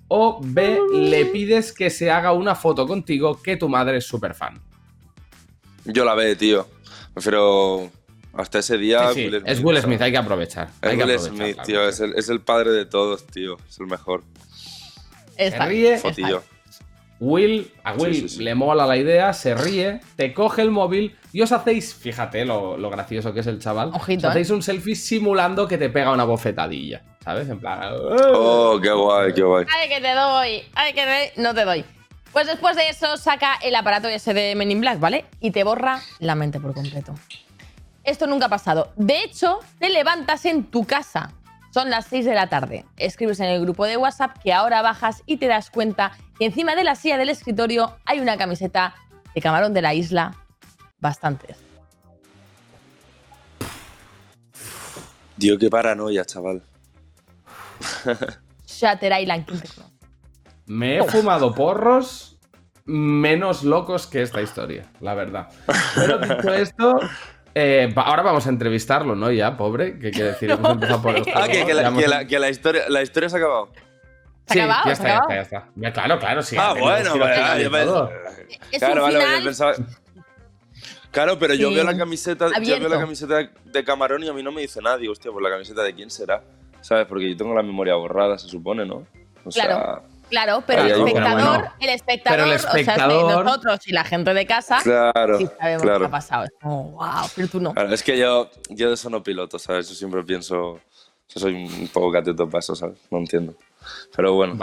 O B, le pides que se haga una foto contigo que tu madre es súper fan. Yo la ve, tío. Prefiero. Hasta ese día. Sí, sí, es Will Smith, hay que aprovechar. Es hay que Will aprovechar, Smith, tío. Es el, es el padre de todos, tío. Es el mejor. Está Se ríe. está Fotillo. Will, a Will Sí, sí, sí. le mola la idea, se ríe, te coge el móvil y os hacéis, fíjate lo, lo gracioso que es el chaval, Ojito, os hacéis un selfie simulando que te pega una bofetadilla, ¿sabes? En plan... Oh, qué guay, qué guay. Ay, que te doy. Ay, que te... no te doy. Pues después de eso saca el aparato ese de Men in Black, ¿vale? Y te borra la mente por completo. Esto nunca ha pasado. De hecho, te levantas en tu casa. Son las 6 de la tarde. Escribes en el grupo de WhatsApp que ahora bajas y te das cuenta que encima de la silla del escritorio hay una camiseta de camarón de la isla. Bastantes. Tío, qué paranoia, chaval. [LAUGHS] Shatter Island. Me he fumado porros menos locos que esta historia, la verdad. Pero dicho esto, eh, ahora vamos a entrevistarlo, ¿no? Ya, pobre, que quiere [LAUGHS] decir, hemos empezado por el Ah, que, la, hemos- que la- que la historia, la historia se ha acabado. ¿Se Sí, ha acabado? ya ¿Se ha está, ya está, ya está. Ya, Claro, claro, sí. Ah, bueno, vale. Es Claro, vale, final pensaba. Claro, pero yo veo la camiseta, yo veo la camiseta de camarón y a mí no me dice nada. Digo, hostia, pues la camiseta de quién será. ¿Sabes? Porque yo tengo la memoria borrada, se supone, ¿no? O Claro. Claro, pero el espectador, Pero bueno. el espectador, Pero el o sea, espectador- nosotros y la gente de casa claro, sí sabemos claro. qué ha pasado. Es como, wow, pero tú no. Claro, es que yo, yo de eso no piloto, ¿sabes? Yo siempre pienso. Yo soy un poco cateto para eso, ¿sabes? No entiendo. Pero bueno.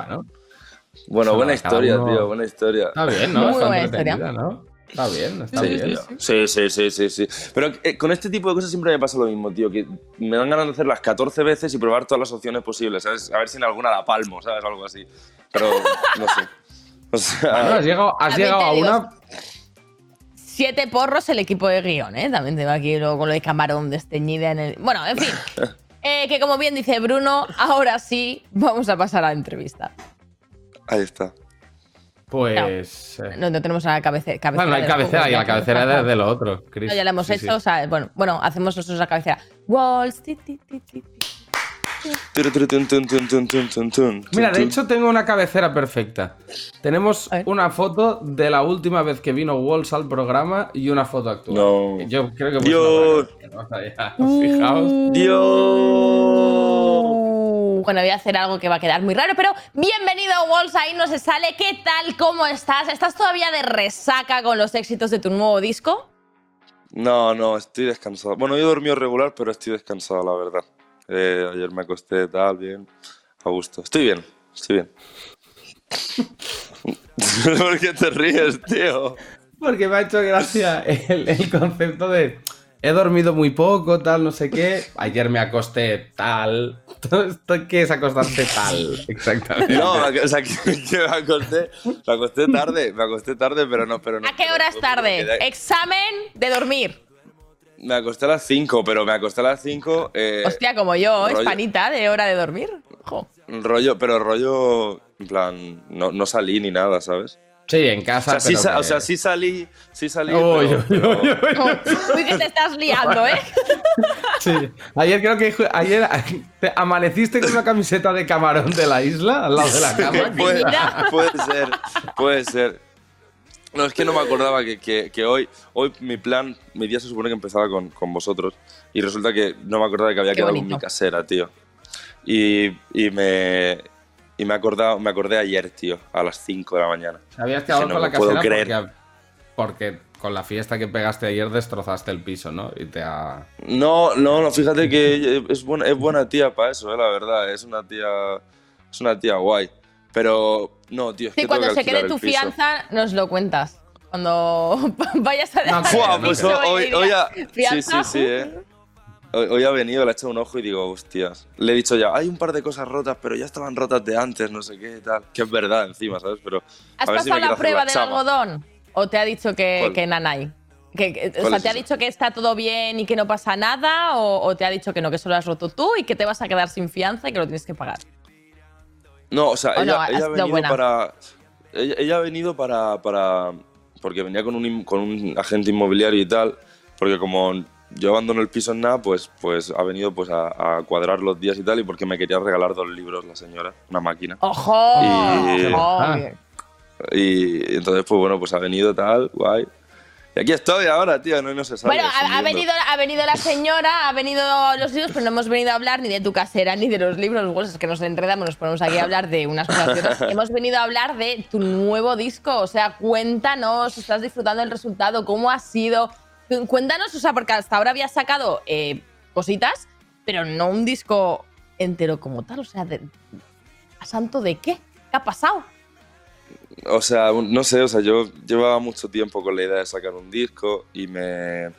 Bueno, buena historia, uno- tío, buena historia. está bien, ¿no? Muy Está buena entretenida, ¿no? Está bien, está Sí, bien. Sí, sí, sí, sí, sí. Pero eh, con este tipo de cosas siempre me pasa lo mismo, tío. Que me dan ganas de hacerlas 14 veces y probar todas las opciones posibles, ¿sabes? A ver si en alguna la palmo, ¿sabes? Algo así. Pero no sé. O sea, Bueno, has llegado, has También llegado a una. Siete porros el equipo de guion, ¿eh? También tengo aquí luego con lo de camarón desteñida en el. Bueno, en fin. [LAUGHS] Eh, que como bien dice Bruno, ahora sí vamos a pasar a la entrevista. ahí está. Pues. Eh. No, no, tenemos la cabece, cabecera. Bueno, hay cabecera y la cabecera es de, lo otro, Chris. No, ya la hemos hecho, o sea, bueno, bueno, hacemos nosotros la cabecera. Walls. Mira, de hecho tengo una cabecera perfecta. Tenemos una foto de la última vez que vino Walls al programa y una foto actual. Yo creo que... Dios. [LAUGHS] Fijaos. Dios. Bueno, voy a hacer algo que va a quedar muy raro, pero bienvenido Walls, ahí no se sale. ¿Qué tal? ¿Cómo estás? ¿Estás todavía de resaca con los éxitos de tu nuevo disco? No, no, estoy descansado. Bueno, yo he dormido regular, pero estoy descansado, la verdad. Eh, ayer me acosté tal, bien, a gusto. Estoy bien, estoy bien. [LAUGHS] ¿Por qué te ríes, tío? Porque me ha hecho gracia el, el concepto de he dormido muy poco, tal, no sé qué. Ayer me acosté tal. ¿Esto qué es acostarse tal? Exactamente. No, o sea, [LAUGHS] que, que me acosté, me acosté tarde, me acosté tarde, pero no, pero no. ¿A qué hora es tarde? Examen de dormir. Me acosté a las 5, pero me acosté a las 5. Eh, Hostia, como yo, rollo- hispanita de hora de dormir. Jo. rollo, pero rollo, en plan, no, no salí ni nada, ¿sabes? Sí, en O casa. sea, sí, pero sa- que- o sea, sí salí, sí salí. Pero- uy. Uy, que te estás liando, ¿eh? [LAUGHS] Sí. Ayer creo que ayer [LAUGHS] te amaneciste con una camiseta de camarón de la isla al lado de la cama. [LAUGHS] Puede, ser, puede ser. No, es que no me acordaba que, que- que hoy, hoy mi plan, mi día se supone que empezaba con, con vosotros y resulta que no me acordaba que había Qué quedado bonito. con mi casera, tío. Y, y me, y me, he acordado, me acordé ayer, tío, a las 5 de la mañana. Habías quedado Que no con la casera creer. porque, porque con la fiesta que pegaste ayer destrozaste el piso, ¿no? Y te ha... No, no, no, fíjate que es buena, es buena tía para eso, eh, la verdad. Es una tía, es una tía guay. Pero, no, tío, es Sí, que cuando tengo que se quede tu fianza, nos lo cuentas. Cuando [LAUGHS] vayas a No, dejar Buah, el pues piso hoy- y hoy digas, ha- sí, sí, sí, eh. Hoy, ha venido, le ha echado un ojo y digo, hostias. Le he dicho ya, hay un par de cosas rotas, pero ya estaban rotas de antes, no sé qué y tal. Que es verdad encima, ¿sabes? Pero ¿Has a ver si pasado me quiero la prueba del chama. algodón? ¿O te ha dicho que, que nanay? Que, que- o ¿Cuál sea, es ¿te ha dicho que está todo bien y que no pasa nada? O, o te ha dicho que no, que solo has roto tú y que te vas a quedar sin fianza y que lo tienes que pagar? No, o sea, ¿O ella, no? Ha ella ha sido venido buena. para. Ella, ella ha venido para, para. Porque venía con un, con un agente inmobiliario y tal. Porque como yo abandono el piso en nada, pues, pues ha venido pues a, a cuadrar los días y tal. Y porque me quería regalar dos libros la señora, una máquina. ¡Ojo! Y- ¡Ojo! Ah. Y entonces, pues bueno, pues ha venido tal, guay. Y aquí estoy ahora, tío, no, no se sabe. Bueno, ha, venido, ha venido la señora, ha venido los libros, pero no hemos venido a hablar ni de tu casera ni de los libros. Pues es que nos enredamos, nos ponemos aquí a hablar de unas cosas y otras. [LAUGHS] Hemos venido a hablar de tu nuevo disco. O sea, cuéntanos, estás disfrutando del resultado, cómo ha sido. Cuéntanos, o sea, porque hasta ahora habías sacado eh, cositas, pero no un disco entero como tal. O sea, ¿a santo de qué? ¿Qué ha pasado? O sea, no sé, o sea, yo llevaba mucho tiempo con la idea de sacar un disco y me...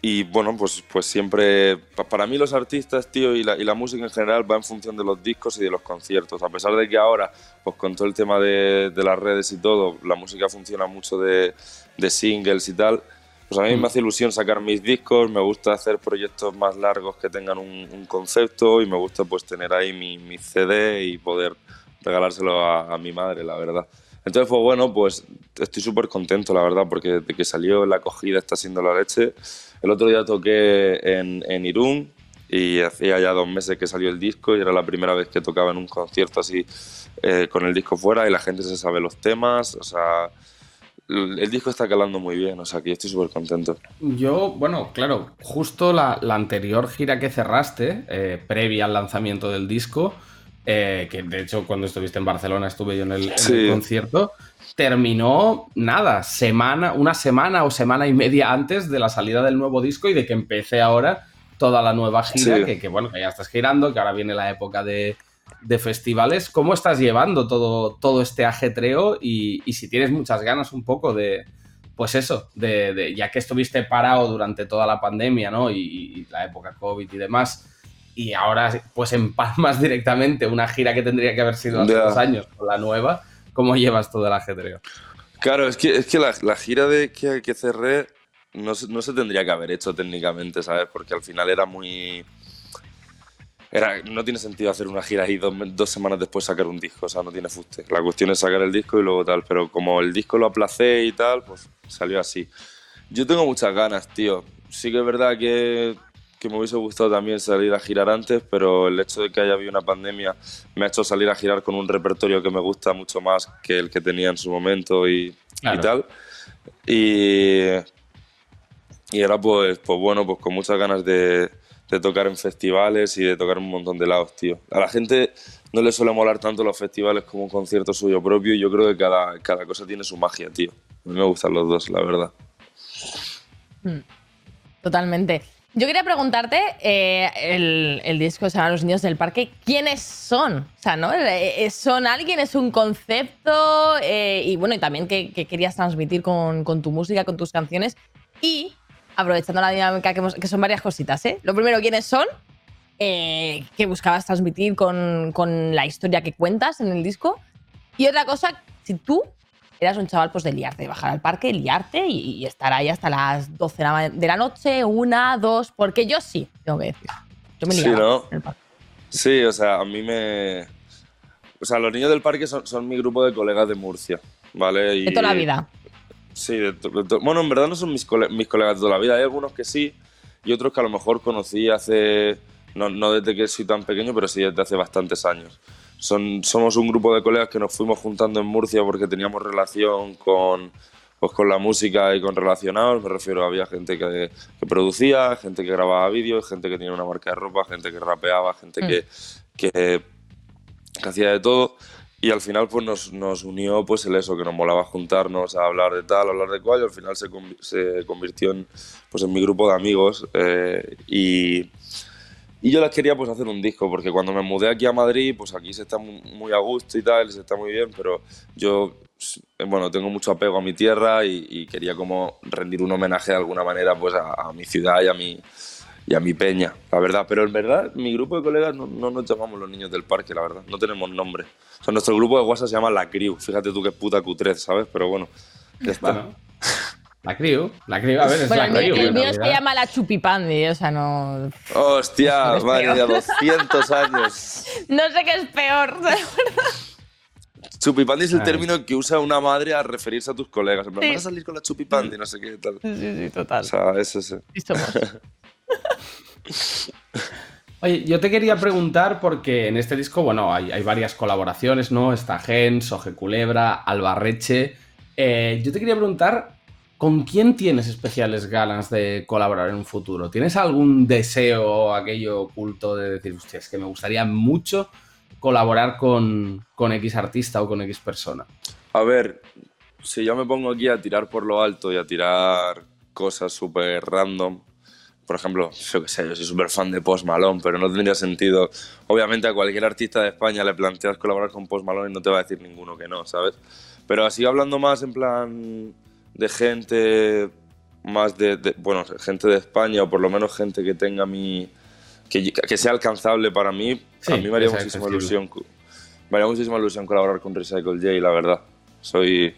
Y bueno, pues, pues siempre, pa- para mí los artistas, tío, y la, y la música en general va en función de los discos y de los conciertos. A pesar de que ahora, pues con todo el tema de, de las redes y todo, la música funciona mucho de, de singles y tal, pues a mí me hace ilusión sacar mis discos, me gusta hacer proyectos más largos que tengan un, un concepto y me gusta pues tener ahí mi, mi CD y poder regalárselo a, a mi madre, la verdad. Entonces, pues bueno, pues estoy súper contento, la verdad, porque desde que salió la acogida está siendo la leche. El otro día toqué en, en Irún y hacía ya dos meses que salió el disco y era la primera vez que tocaba en un concierto así eh, con el disco fuera y la gente se sabe los temas, o sea, el, disco está calando muy bien, o sea, que yo estoy súper contento. Yo, bueno, claro, justo la, la anterior gira que cerraste, eh, previa al lanzamiento del disco, eh, que de hecho cuando estuviste en Barcelona estuve yo en el, en el Sí. concierto, terminó nada, semana, una semana o semana y media antes de la salida del nuevo disco y de que empecé ahora toda la nueva gira, Sí. que, que, bueno, que ya estás girando, que ahora viene la época de, de festivales. ¿Cómo estás llevando todo, todo este ajetreo y, y si tienes muchas ganas un poco de, pues eso, de, de- ya que estuviste parado durante toda la pandemia, ¿no? Y, y la época COVID y demás, y ahora pues empalmas [LAUGHS] directamente una gira que tendría que haber sido hace dos años con la nueva, ¿cómo llevas todo el ajetreo? Claro, es que, es que la, la gira de que, que cerré no no se tendría que haber hecho técnicamente, ¿sabes? Porque al final era muy... Era, no tiene sentido hacer una gira y dos, dos semanas después sacar un disco, o sea, no tiene fuste. La cuestión es sacar el disco y luego tal, pero como el disco lo aplacé y tal, pues salió así. Yo tengo muchas ganas, tío. Sí que es verdad que, que me hubiese gustado también salir a girar antes, pero el hecho de que haya habido una pandemia me ha hecho salir a girar con un repertorio que me gusta mucho más que el que tenía en su momento y, Claro. y tal. Y, y ahora pues, pues bueno, pues con muchas ganas de, de tocar en festivales y de tocar un montón de lados, tío. A la gente no le suele molar tanto los festivales como un concierto suyo propio y yo creo que cada, cada cosa tiene su magia, tío. A me gustan los dos, la verdad. Totalmente. Yo quería preguntarte, eh, el, el disco se llama Los Niños del Parque, ¿quiénes son? O sea, ¿no? Eh, eh, ¿Son alguien? ¿Es un concepto? Y bueno, y también qué querías transmitir con, con tu música, con tus canciones. Y, aprovechando la dinámica, que, hemos- que son varias cositas, ¿eh? Lo primero, ¿quiénes son? Eh, ¿Qué buscabas transmitir con, con la historia que cuentas en el disco? Y otra cosa, si tú eras un chaval pues de liarte, de bajar al parque, liarte y, y estar ahí hasta las 12 de la, noche, una, dos, porque yo sí, tengo que decir. Yo me Sí, liaba ¿no? en el parque. Sí, o sea, a mí me... O sea, los niños del parque son, son mi grupo de colegas de Murcia, ¿vale? Y, De toda la vida. Sí, de de bueno, en verdad no son mis, cole- mis colegas de toda la vida. Hay algunos que sí y otros que a lo mejor conocí hace, no, no desde que soy tan pequeño, pero sí desde hace bastantes años. Son, somos un grupo de colegas que nos fuimos juntando en Murcia porque teníamos relación con, pues, con la música y con relacionados. Me refiero, había gente que, que producía, gente que grababa vídeos, gente que tenía una marca de ropa, gente que rapeaba, gente que, que, que hacía de todo. Y al final pues nos, nos unió pues el eso, que nos molaba juntarnos a hablar de tal, a hablar de cual, y al final se, convi- se convirtió en, pues, en mi grupo de amigos. eh, y, y yo les quería pues hacer un disco, porque cuando me mudé aquí a Madrid, pues aquí se está mu- muy a gusto y tal, se está muy bien, pero yo, eh, bueno, tengo mucho apego a mi tierra y, y quería como rendir un homenaje de alguna manera pues a, a mi ciudad y a mi, y a mi peña, la verdad. Pero en verdad, mi grupo de colegas no, no nos llamamos los niños del parque, la verdad. No tenemos nombre. O sea, nuestro grupo de WhatsApp se llama La Crew. Fíjate tú qué puta cutrez, ¿sabes? Pero bueno, ya está. Bueno, la crew, la crew, a ver, es Bueno, la el mío, crew. el mío se llama la chupipandi, o sea, no. Hostia, [LAUGHS] Es madre mía, peor. 200 años. No sé qué es peor. Chupipandi es el Ay. término que usa una madre a referirse a tus colegas. En plan, Sí. vas a salir con la chupipandi, no sé qué tal. Sí, sí, total. O sea, es ese. Sí somos. [LAUGHS] Oye, yo te quería preguntar porque en este disco, bueno, hay, varias colaboraciones, ¿no? Está Gen, Soje Culebra, Albarreche. Eh, yo te quería preguntar, ¿con quién tienes especiales ganas de colaborar en un futuro? ¿Tienes algún deseo, aquello oculto de decir, hostia, es que me gustaría mucho colaborar con, con X artista o con X persona? A ver, si yo me pongo aquí a tirar por lo alto y a tirar cosas súper random, por ejemplo, yo qué sé, yo soy súper fan de Post Malone, pero no tendría sentido. Obviamente a cualquier artista de España le planteas colaborar con Post Malone y no te va a decir ninguno que no, ¿sabes? Pero así hablando más en plan de gente más de, de- bueno, gente de España o por lo menos gente que tenga mi... que, que sea alcanzable para mí, Sí, a mí me haría muchísima ilusión. Me haría muchísima ilusión colaborar con Recycle J, la verdad. Soy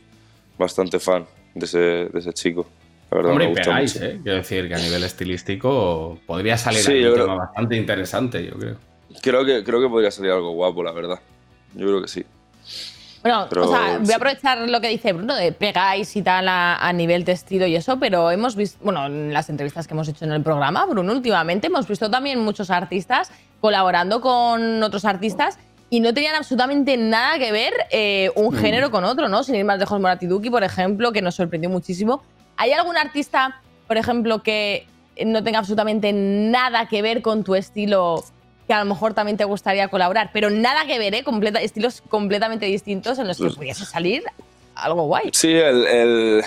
bastante fan de ese, de ese chico. La verdad, Hombre, me pegáis, mucho. ¿eh? Quiero decir que a nivel estilístico podría salir Sí, creo- tema bastante interesante, yo creo. Creo que, creo que podría salir algo guapo, la verdad. Yo creo que sí. Bueno, Pero o sea, voy a aprovechar lo que dice Bruno de pegáis y tal a, a nivel testido y eso, pero hemos visto, bueno, en las entrevistas que hemos hecho en el programa, Bruno, últimamente hemos visto también muchos artistas colaborando con otros artistas y no tenían absolutamente nada que ver eh, un género con otro, ¿no? Sin ir más lejos, Moratiduki, por ejemplo, que nos sorprendió muchísimo. ¿Hay algún artista, por ejemplo, que no tenga absolutamente nada que ver con tu estilo que a lo mejor también te gustaría colaborar, pero nada que ver, ¿eh? Completa- estilos completamente distintos en los que Pues- pudiese salir algo guay. Sí, el, el-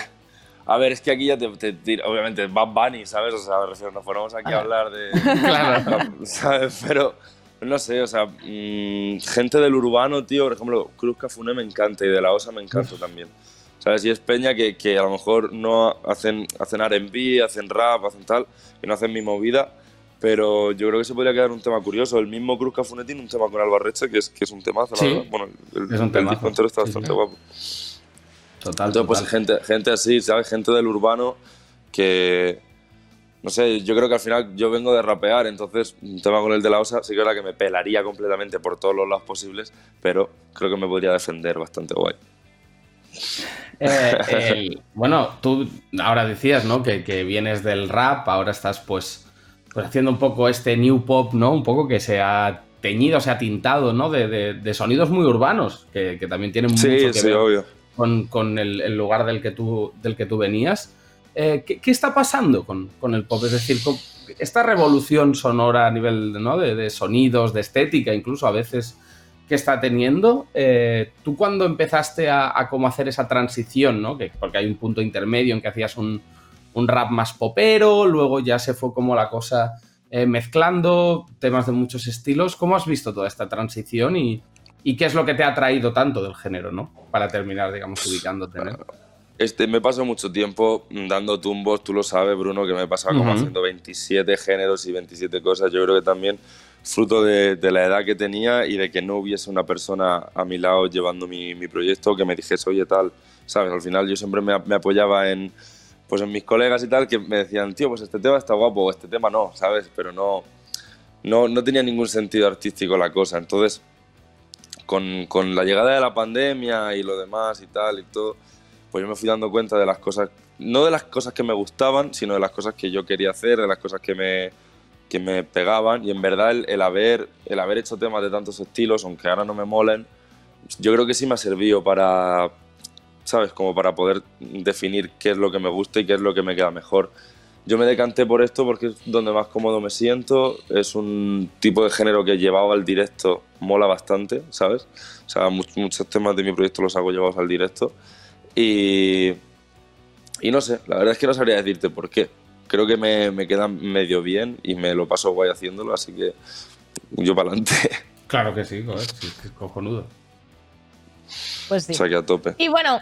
A ver, es que aquí ya te, te tira- Obviamente, Bad Bunny, ¿sabes? O sea, me refiero, nos ponemos aquí a Ah. hablar de. [LAUGHS] Claro. [LAUGHS] ¿Sabes? Pero. No sé, o sea, mm, gente del urbano, tío, por ejemplo, Cruz Cafuné me encanta y de la Osa me encanta también. ¿Sabes? Y es peña que, que a lo mejor no hacen, hacen RB, hacen rap, hacen tal, que no hacen mi movida. Pero yo creo que se podría quedar un tema curioso. El mismo Cruz Cafuné tiene un tema con Albarreche, que es, que es un temazo, la Sí, verdad. Bueno, el, es un el temazo. entero está Sí, bastante sí. guapo. Total, Entonces, pues total. gente, gente así, ¿sabes? Gente del urbano que, no sé, yo creo que al final yo vengo de rapear, entonces un tema con el de la OSA sí que era que me pelaría completamente por todos los lados posibles, pero creo que me podría defender bastante guay. Eh, el- bueno, tú ahora decías, ¿no? Que, que vienes del rap, ahora estás pues, pues haciendo un poco este new pop, ¿no? Un poco que se ha teñido, se ha tintado, ¿no? De, de- de sonidos muy urbanos, que, que también tienen mucho Sí, que sí, ver obvio. con, con el, el lugar del que tú, del que tú venías. Eh, ¿qué, qué está pasando con, con el pop? Es decir, esta revolución sonora a nivel ¿no? de, de sonidos, de estética, incluso a veces que está teniendo. eh, ¿Tú cuando empezaste a, a cómo hacer esa transición, ¿no? Que, porque hay un punto intermedio en que hacías un, un rap más popero, luego ya se fue como la cosa eh, mezclando temas de muchos estilos. ¿Cómo has visto toda esta transición y, y qué es lo que te ha traído tanto del género, ¿no? Para terminar, digamos, ubicándote en él. Este, me paso mucho tiempo dando tumbos, tú lo sabes, Bruno, que me pasaba como Ujú. haciendo 27 géneros y 27 cosas. Yo creo que también fruto de, de la edad que tenía y de que no hubiese una persona a mi lado llevando mi, mi proyecto que me dijese, oye, tal, ¿sabes? Al final yo siempre me, me apoyaba en, pues en mis colegas y tal, que me decían, tío, pues este tema está guapo, este tema no, ¿sabes? Pero no, no, no tenía ningún sentido artístico la cosa. Entonces, con, con la llegada de la pandemia y lo demás y tal y todo, pues yo me fui dando cuenta de las cosas, no de las cosas que me gustaban, sino de las cosas que yo quería hacer, de las cosas que me, que me pegaban. Y en verdad el, el haber, el haber hecho temas de tantos estilos, aunque ahora no me molen, yo creo que sí me ha servido para, ¿sabes? Como para poder definir qué es lo que me gusta y qué es lo que me queda mejor. Yo me decanté por esto porque es donde más cómodo me siento. Es un tipo de género que llevado al directo mola bastante, ¿sabes? O sea, mu- muchos temas de mi proyecto los hago llevados al directo. Y, y no sé, la verdad es que no sabría decirte por qué. Creo que me, me queda medio bien y me lo paso guay haciéndolo, así que yo para adelante. [LAUGHS] Claro que sí, joder, sí, es cojonudo. Pues sí. o sea, que a tope. Y bueno,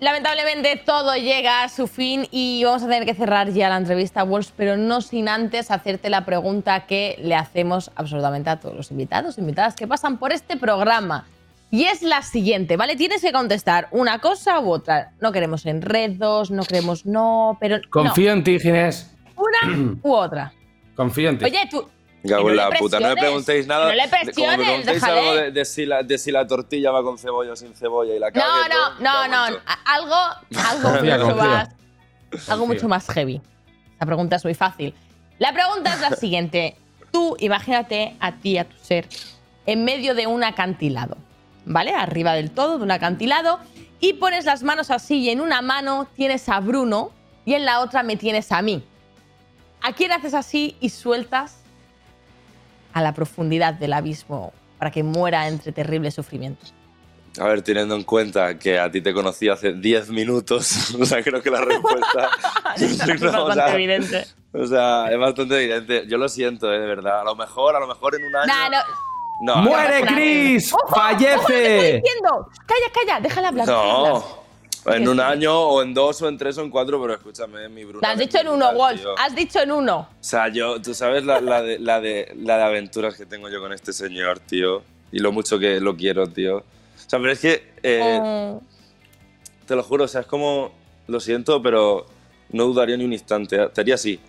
lamentablemente todo llega a su fin y vamos a tener que cerrar ya la entrevista, Wolves, pero no sin antes hacerte la pregunta que le hacemos absolutamente a todos los invitados, invitadas que pasan por este programa. Y es la siguiente, ¿vale? Tienes que contestar una cosa u otra. No queremos enredos, no queremos no, pero. Confío en ti, Ginés. no, una [CLEARS THROAT] u otra. Confío en ti. Oye, tú. Cago en no la le puta, no me presiones, preguntéis nada. no le como me presiones, preguntéis algo de, de si la, de si la tortilla va con cebolla o sin cebolla y la No, cague, no, no, no. a- Algo, algo Confía, mucho confía. más. Algo Confía. mucho más heavy. La pregunta es muy fácil. La pregunta es la siguiente. Tú imagínate a ti, a tu ser, en medio de un acantilado, ¿vale? Arriba del todo de un acantilado y pones las manos así y en una mano tienes a Bruno y en la otra me tienes a mí. ¿A quién haces así y sueltas a la profundidad del abismo para que muera entre terribles sufrimientos? A ver, teniendo en cuenta que a ti te conocí hace 10 minutos, [LAUGHS] o sea, creo que la respuesta. [LAUGHS] [LAUGHS] Es No, o bastante sea, evidente. O sea, es bastante evidente. Yo lo siento, eh, de verdad. A lo mejor, a lo mejor en un año. Nah, no. No, ¡Muere no. Chris! ¡Ojo! ¡Ojo lo que estoy ¡Fallece! diciendo! Calla, calla, déjala hablar. No. En un año, o en dos, o en tres, o en cuatro, pero escúchame, mi Bruno. Has dicho en uno, Wolf. Has dicho en uno. O sea, yo, tú sabes la, la de, la, de, la de aventuras que tengo yo con este señor, tío. Y lo mucho que lo quiero, tío. O sea, pero es que, eh, Oh. te lo juro, o sea, es como, lo siento, pero no dudaría ni un instante. Te haría así.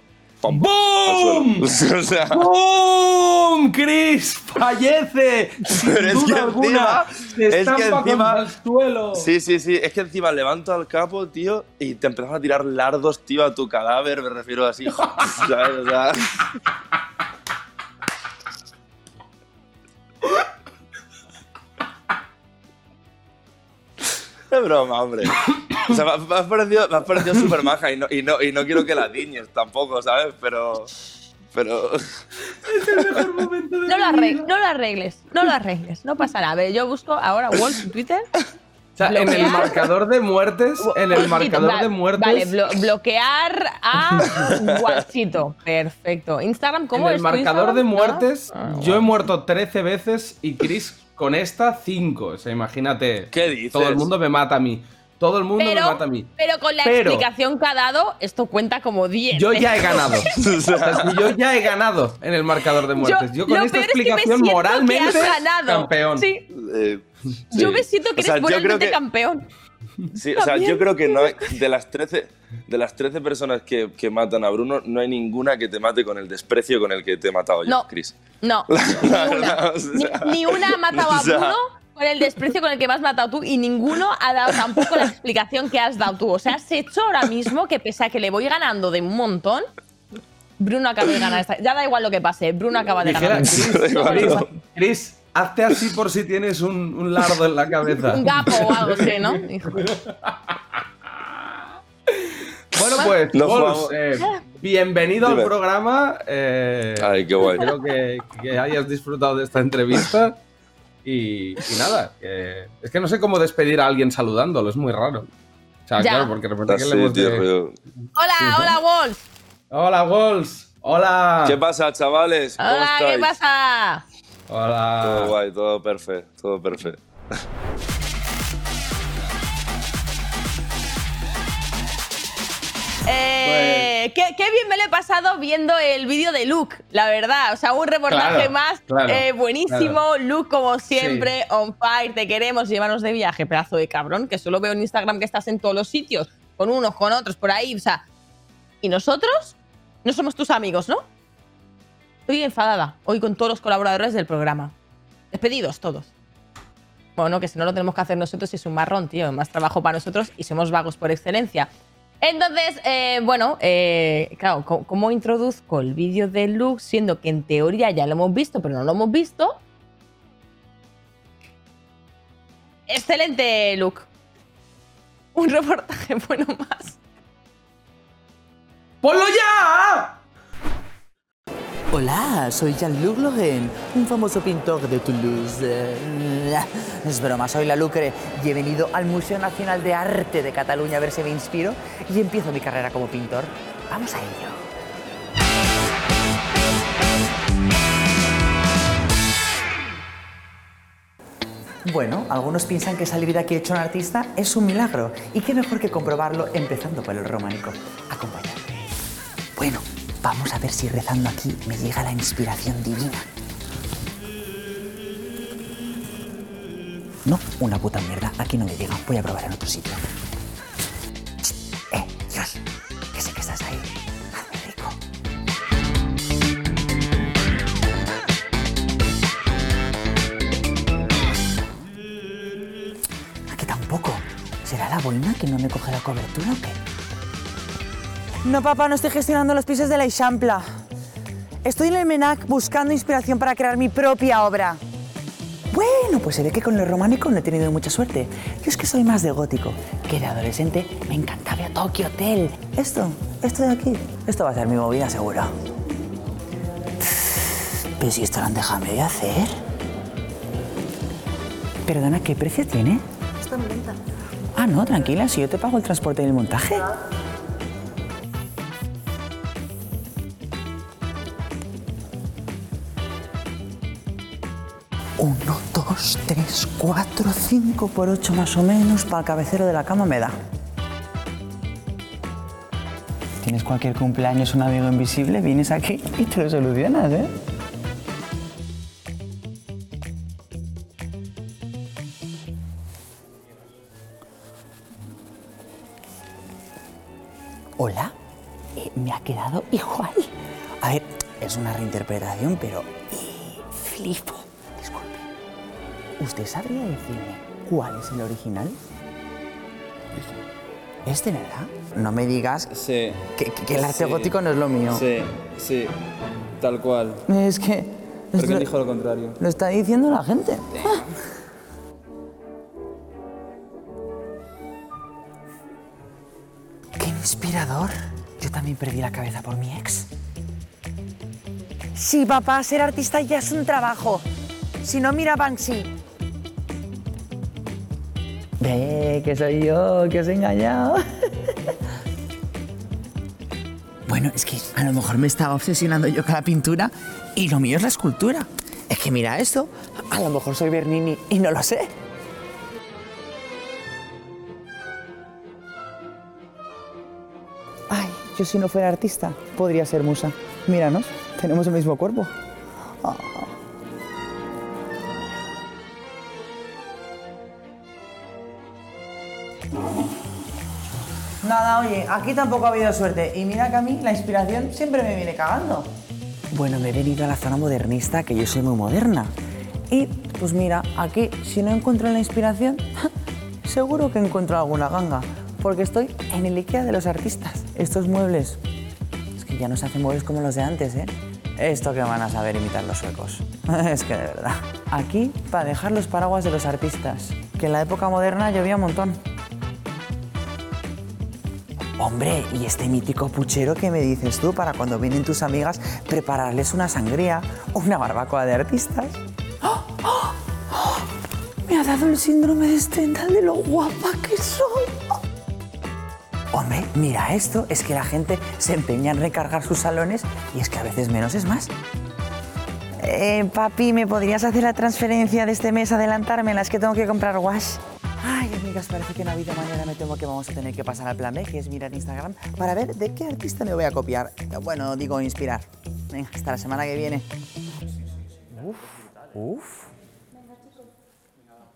Pum, ¡Boom! [LAUGHS] o sea, ¡Boom! ¡Chris fallece! Sin Pero es duda que alguna, encima- se es que encima- el suelo. sí, sí, sí. Es que encima levanto al capo, tío, y te empezás a tirar lardos, tío, a tu cadáver, me refiero así. [LAUGHS] ¿Sabes? O sea, Es broma, hombre. O sea, me, has parecido, me has parecido súper maja y no, y, no, y no quiero que la diñes tampoco, ¿sabes? Pero. Pero. No lo, arregles, no lo arregles, no lo arregles, no pasa nada. A ver, yo busco ahora Wolf en Twitter. O sea, en el marcador de muertes, en el marcador de muertes, Vale, blo- bloquear a Guachito. Perfecto. Instagram, en ¿cómo el es tu marcador de muertes, Ah, yo he muerto 13 veces y Chris con esta 5. O sea, imagínate. ¿Qué dices? Todo el mundo me mata a mí. Todo el mundo me mata a mí. pero con la Pero- explicación que ha dado, esto cuenta como 10. Yo ya he [LAUGHS] ganado. [LAUGHS] O sea, si yo ya he ganado en el marcador de muertes. Yo, con lo esta peor es que me explicación que moralmente has ganado. campeón. Sí, Eh, yo me siento que O sea, eres moralmente que- campeón. Sí, o sea, yo creo que no hay- de las 13, de las 13 personas que, que matan a Bruno, no hay ninguna que te mate con el desprecio con el que te he matado yo, No. Chris. No, [LAUGHS] ni una. verdad, o sea, ni, ni una ha [LAUGHS] matado a o sea- Bruno con el desprecio con el que me has matado tú y ninguno ha dado tampoco la explicación que has dado tú. O sea, has hecho ahora mismo que pese a que le voy ganando de un montón, Bruno acaba de ganar esta. Ya da igual lo que pase, Bruno acaba de Dijera, ganar. Chris, [LAUGHS] Chris, hazte así por si tienes un, un lardo en la cabeza. Un gapo o algo así, ¿no? Bueno, pues, Nos Wolves, eh, bienvenido Dime. al programa. eh, Ay, qué guay. Espero que, que hayas disfrutado de esta entrevista. Y, y nada, que- es que no sé cómo despedir a alguien saludándolo, es muy raro. O sea, Ya. claro, porque de repente que Así, le hemos tío, de-. Hola, hola, Wolf. Hola, Wolves. Hola. ¿Qué pasa, chavales? ¿Cómo Hola, ¿qué pasa? Hola. Todo guay, todo perfecto, todo perfecto. Eh, qué, qué bien me lo he pasado viendo el vídeo de Luke, la verdad. O sea, un reportaje Claro, más claro, eh, buenísimo. claro. Luke, como siempre, on fire. Te queremos, llévanos de viaje, pedazo de cabrón. Que solo veo en Instagram que estás en todos los sitios, con unos, con otros, por ahí. O sea, ¿y nosotros? No somos tus amigos, ¿no? Estoy enfadada hoy con todos los colaboradores del programa. Despedidos todos. Bueno, que si no lo tenemos que hacer nosotros es un marrón, tío. Más trabajo para nosotros y somos vagos por excelencia. Entonces, eh, bueno, eh, claro, ¿cómo, cómo introduzco el vídeo de Luke siendo que en teoría ya lo hemos visto, pero no lo hemos visto? Excelente, Luke. Un reportaje [LAUGHS] bueno más. ¡Ponlo ya! Hola, soy Jean-Luc un famoso pintor de Toulouse. Eh, Es broma, soy la Lucre y he venido al Museo Nacional de Arte de Cataluña a ver si me inspiro y empiezo mi carrera como pintor. Vamos a ello. Bueno, algunos piensan que esa vida que ha hecho un artista es un milagro. Y qué mejor que comprobarlo empezando por el románico. Acompáñame. Bueno, vamos a ver si rezando aquí me llega la inspiración divina. No, una puta mierda. Aquí no me llega. Voy a probar en otro sitio. Eh, Dios, que sé que estás ahí. Hazme rico. Aquí tampoco. ¿Será la boina que no me coge la cobertura o qué? No, papá, no estoy gestionando los pisos de la Eixampla. Estoy en el MENAC buscando inspiración para crear mi propia obra. Bueno, pues se ve que con lo románico no he tenido mucha suerte. Yo es que soy más de gótico, que de adolescente me encantaba Tokyo Hotel. Esto, esto de aquí, esto va a ser mi movida seguro. Pero si esto lo han dejado medio hacer. Perdona, ¿qué precio tiene? Está en venta. Ah, no, tranquila, si yo te pago el transporte y el montaje. Uno, dos, tres, cuatro, cinco por ocho más o menos para el cabecero de la cama me da. ¿Tienes cualquier cumpleaños, un amigo invisible? Vienes aquí y te lo solucionas, ¿eh? Hola, Eh, me ha quedado igual. A ver, es una reinterpretación, pero eh, flipo. ¿Usted sabría decirme cuál es el original? ¿Este, verdad? No me digas Sí. que, que el arte Sí. gótico no es lo mío. Sí, sí, tal cual. Es que... ¿Por es qué lo- dijo lo contrario? Lo está diciendo la gente. Ah. ¡Qué inspirador! Yo también perdí la cabeza por mi ex. Sí, papá, ser artista ya es un trabajo. Si no, mira a Banksy. Ve, que soy yo, que os he engañado. [LAUGHS] Bueno, es que a lo mejor me estaba obsesionando yo con la pintura y lo mío es la escultura. Es que mira esto, a lo mejor soy Bernini y no lo sé. Ay, yo si no fuera artista, podría ser musa. Míranos, tenemos el mismo cuerpo. Ah. Oye, aquí tampoco ha habido suerte. Y mira que a mí la inspiración siempre me viene cagando. Bueno, me he venido a la zona modernista, que yo soy muy moderna. Y pues mira, aquí si no encuentro la inspiración, [LAUGHS] seguro que encuentro alguna ganga. Porque estoy en el IKEA de los artistas. Estos muebles, es que ya no se hacen muebles como los de antes, ¿eh? Esto que van a saber imitar los suecos. [LAUGHS] es que de verdad. Aquí para dejar los paraguas de los artistas. Que en la época moderna llovía un montón. Hombre, ¿y este mítico puchero que me dices tú para cuando vienen tus amigas prepararles una sangría o una barbacoa de artistas? ¡Oh! ¡Oh! ¡Oh! Me ha dado el síndrome de Stendhal de lo guapa que soy. Hombre, mira esto, es que la gente se empeña en recargar sus salones y es que a veces menos es más. Eh, papi, ¿me podrías hacer la transferencia de este mes, adelantarme en las que tengo que comprar wash? Ay, amigas, parece que no ha habido manera. Me temo que vamos a tener que pasar al plan B, que es mirar Instagram, para ver de qué artista me voy a copiar. Bueno, digo inspirar. Venga, hasta la semana que viene. Uf, uf.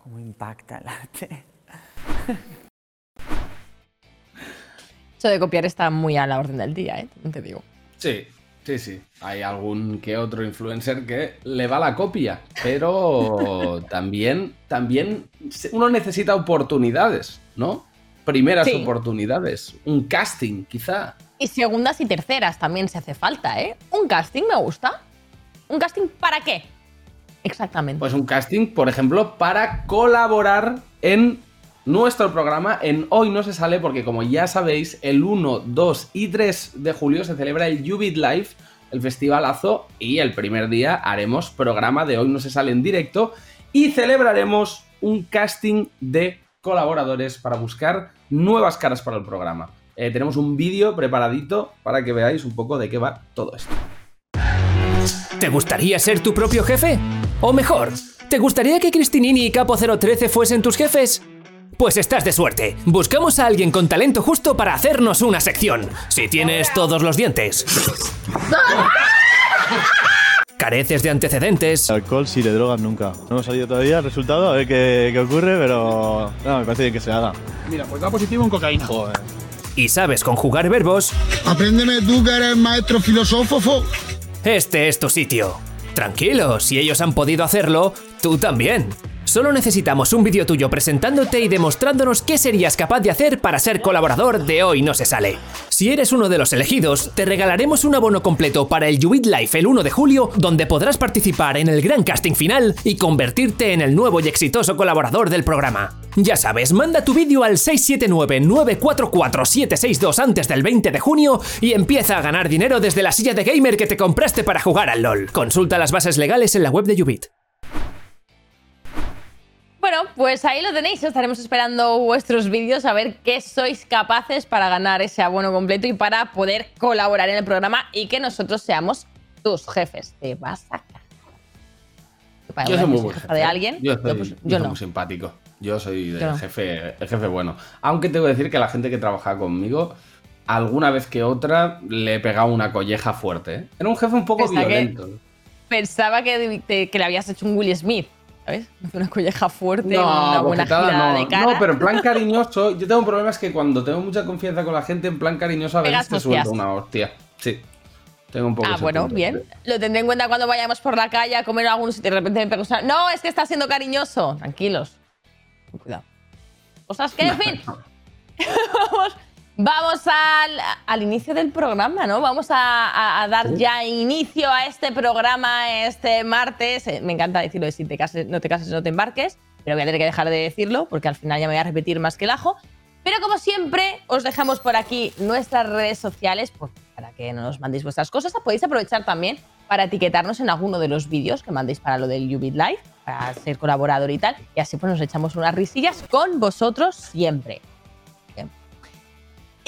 ¿Cómo impacta el arte? Eso de copiar está muy a la orden del día, ¿eh? Te digo. Sí, sí, sí. Hay algún que otro influencer que le va la copia, pero [LAUGHS] también, también uno necesita oportunidades, ¿no? Primeras Sí. oportunidades, un casting, quizá. Y segundas y terceras también se hace falta, ¿eh? Un casting me gusta. ¿Un casting para qué? Exactamente. Pues un casting, por ejemplo, para colaborar en nuestro programa en Hoy No Se Sale, porque como ya sabéis, el 1, 2 y 3 de julio se celebra el Jubit Live, el festivalazo, y el primer día haremos programa de Hoy No Se Sale en directo y celebraremos un casting de colaboradores para buscar nuevas caras para el programa. Eh, tenemos un vídeo preparadito para que veáis un poco de qué va todo esto. ¿Te gustaría ser tu propio jefe? O mejor, ¿te gustaría que Cristinini y Capo 013 fuesen tus jefes? Pues estás de suerte. Buscamos a alguien con talento justo para hacernos una sección. Si tienes todos los dientes. Careces de antecedentes. Alcohol sí, de drogas nunca. No hemos salido todavía el resultado, a ver qué, qué ocurre, pero no, me parece bien que se haga. Mira, pues da positivo en cocaína. Joder. Y sabes conjugar verbos. Apréndeme tú que eres maestro filosófo. Este es tu sitio. Tranquilo, si ellos han podido hacerlo, tú también. Solo necesitamos un vídeo tuyo presentándote y demostrándonos qué serías capaz de hacer para ser colaborador de Hoy No Se Sale. Si eres uno de los elegidos, te regalaremos un abono completo para el Jubit Life el 1 de julio, donde podrás participar en el gran casting final y convertirte en el nuevo y exitoso colaborador del programa. Ya sabes, manda tu vídeo al 679-944-762 antes del 20 de junio y empieza a ganar dinero desde la silla de gamer que te compraste para jugar al LOL. Consulta las bases legales en la web de Jubit. Bueno, pues ahí lo tenéis. Estaremos esperando vuestros vídeos a ver qué sois capaces para ganar ese abono completo y para poder colaborar en el programa y que nosotros seamos tus jefes. Te vas a Yo soy muy buen jefe. de alguien. Yo, soy, pues, yo yo soy no. muy simpático. Yo soy el no. jefe, el jefe bueno. Aunque tengo que decir que la gente que trabaja conmigo, alguna vez que otra, le he pegado una colleja fuerte. ¿eh? Era un jefe un poco Pensaba que- violento. Pensaba que, que le habías hecho un Will Smith, ¿sabes? Una colleja fuerte, No, una buena bofetada girada no. de cara. No, pero en plan cariñoso. Yo tengo un problema es que cuando tengo mucha confianza con la gente, en plan cariñoso, a veces te suelto una hostia. Sí. Tengo un poco Ah, bueno, punto. bien. Lo tendré en cuenta cuando vayamos por la calle a comer a algún sitio y de repente me pego una- No, es que está siendo cariñoso. Tranquilos. Cuidado. Cosas que, en [LAUGHS] fin. [LAUGHS] vamos vamos al, al inicio del programa, ¿no? Vamos a, a- a dar ya inicio a este programa este martes. Eh, Me encanta decirlo de si te cases, no te cases, no te embarques. Pero voy a tener que dejar de decirlo porque al final ya me voy a repetir más que el ajo. Pero como siempre, os dejamos por aquí nuestras redes sociales pues, para que nos mandéis vuestras cosas. Podéis aprovechar también para etiquetarnos en alguno de los vídeos que mandéis para lo del Ubit Live, para ser colaborador y tal. Y así pues nos echamos unas risillas con vosotros siempre.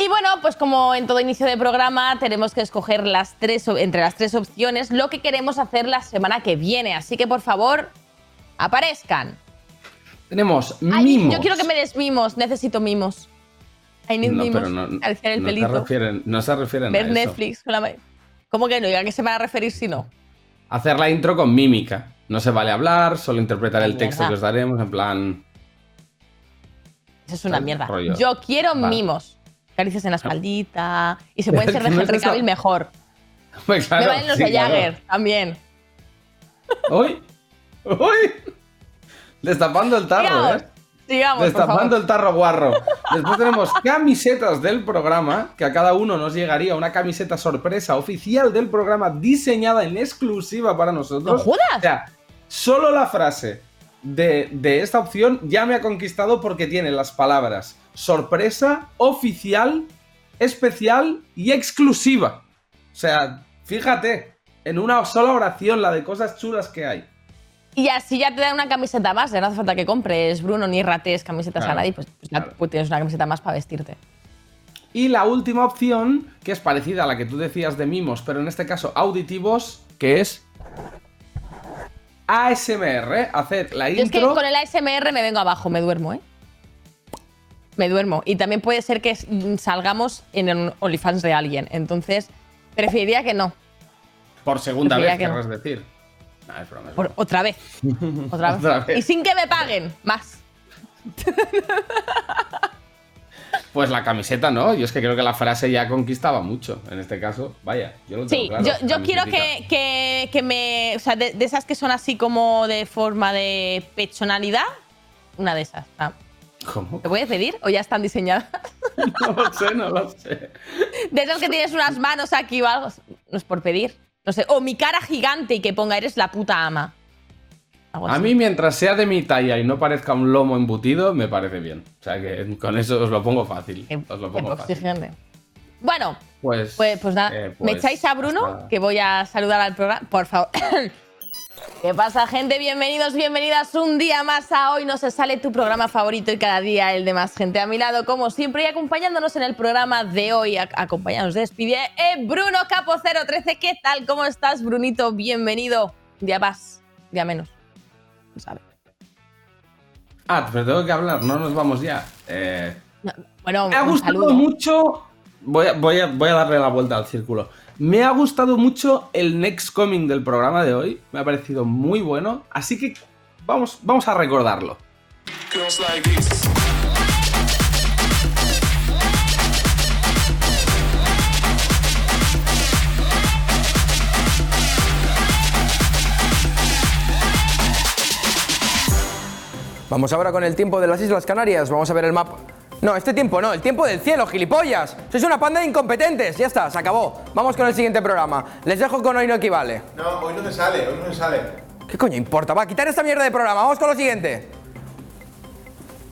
Y bueno, pues como en todo inicio de programa, tenemos que escoger las tres, entre las tres opciones lo que queremos hacer la semana que viene. Así que por favor, aparezcan. Tenemos Ay, mimos. yo quiero que me des mimos, necesito mimos. No, mimos. pero no, el no se refieren, no se refieren ver a eso. Netflix. con la ma- ¿Cómo que no? ¿Y a qué se van a referir si no? Hacer la intro con mímica. No se vale hablar, solo interpretar el texto que os daremos, en plan. Eso es una mierda. rollo. Yo quiero Vale. mimos. Caricias en la espaldita. Y se [LAUGHS] pueden ser de Henry. Cavill mejor. [LAUGHS] Pues claro, Me valen los sí, de claro. Jagger también. ¡Uy! ¡Uy! Destapando el tarro. ¿eh? Sigamos, por Destapando el tarro guarro. [LAUGHS] Después tenemos camisetas del programa, que a cada uno nos llegaría una camiseta sorpresa oficial del programa diseñada en exclusiva para nosotros. ¡No jodas! O sea, solo la frase de, de esta opción ya me ha conquistado porque tiene las palabras sorpresa, oficial, especial y exclusiva. O sea, fíjate, en una sola oración la de cosas chulas que hay. Y así ya te dan una camiseta más. ya No hace falta que compres, Bruno, ni rates camisetas Claro, a nadie. Pues, pues ya pues tienes una camiseta más para vestirte. Y la última opción, que es parecida a la que tú decías de mimos, pero en este caso auditivos, que es ASMR, hacer la Yo es que intro. con el ASMR me vengo abajo, me duermo, ¿eh? Me duermo. Y también puede ser que salgamos en el OnlyFans de alguien. Entonces, preferiría que no. Por segunda Preferiría vez, no. querrás decir. No, es broma, es Por- broma. otra vez. [LAUGHS] Otra vez. Otra vez. Y sin que me paguen más. [LAUGHS] Pues la camiseta no, yo es que creo que la frase ya conquistaba mucho. En este caso, vaya, yo lo tengo Sí, claro. yo, yo quiero que, que- que me. O sea, de, de esas que son así como de forma de pechonalidad, una de esas. Ah, ¿Cómo? ¿Te puedes pedir o ya están diseñadas? [LAUGHS] No lo sé, no lo sé. De esas que tienes unas manos aquí o algo. No es por pedir. No sé. O mi cara gigante y que ponga eres la puta ama. A mí, mientras sea de mi talla y no parezca un lomo embutido, me parece bien. O sea que con eso os lo pongo fácil. Os lo pongo fácil. Bueno, Pues, pues, pues nada. eh, ¿Me pues, echáis a Bruno? hasta- Que voy a saludar al programa. Por favor. [COUGHS] ¿Qué pasa, gente? Bienvenidos, bienvenidas un día más a Hoy No Se Sale, tu programa favorito y cada día el de más gente a mi lado, como siempre, y acompañándonos en el programa de hoy, ac- acompañándonos de despide, eh, Bruno Capo 013. ¿Qué tal? ¿Cómo estás, Brunito? Bienvenido. Día más, día menos. Ah, pero tengo que hablar, no nos vamos ya. Eh, Bueno, me ha un gustado saludo. mucho. Voy a, voy, a, voy a darle la vuelta al círculo. Me ha gustado mucho el next coming del programa de hoy. Me ha parecido muy bueno. Así que vamos, vamos a recordarlo. Vamos ahora con el tiempo de las Islas Canarias. Vamos a ver el mapa. No, este tiempo no, el tiempo del cielo, gilipollas. Sois una panda de incompetentes. Ya está, se acabó. Vamos con el siguiente programa. Les dejo con Hoy no equivale. No, hoy no me sale, hoy no me sale. ¿Qué coño importa? Va, quitar esta mierda de programa. Vamos con lo siguiente.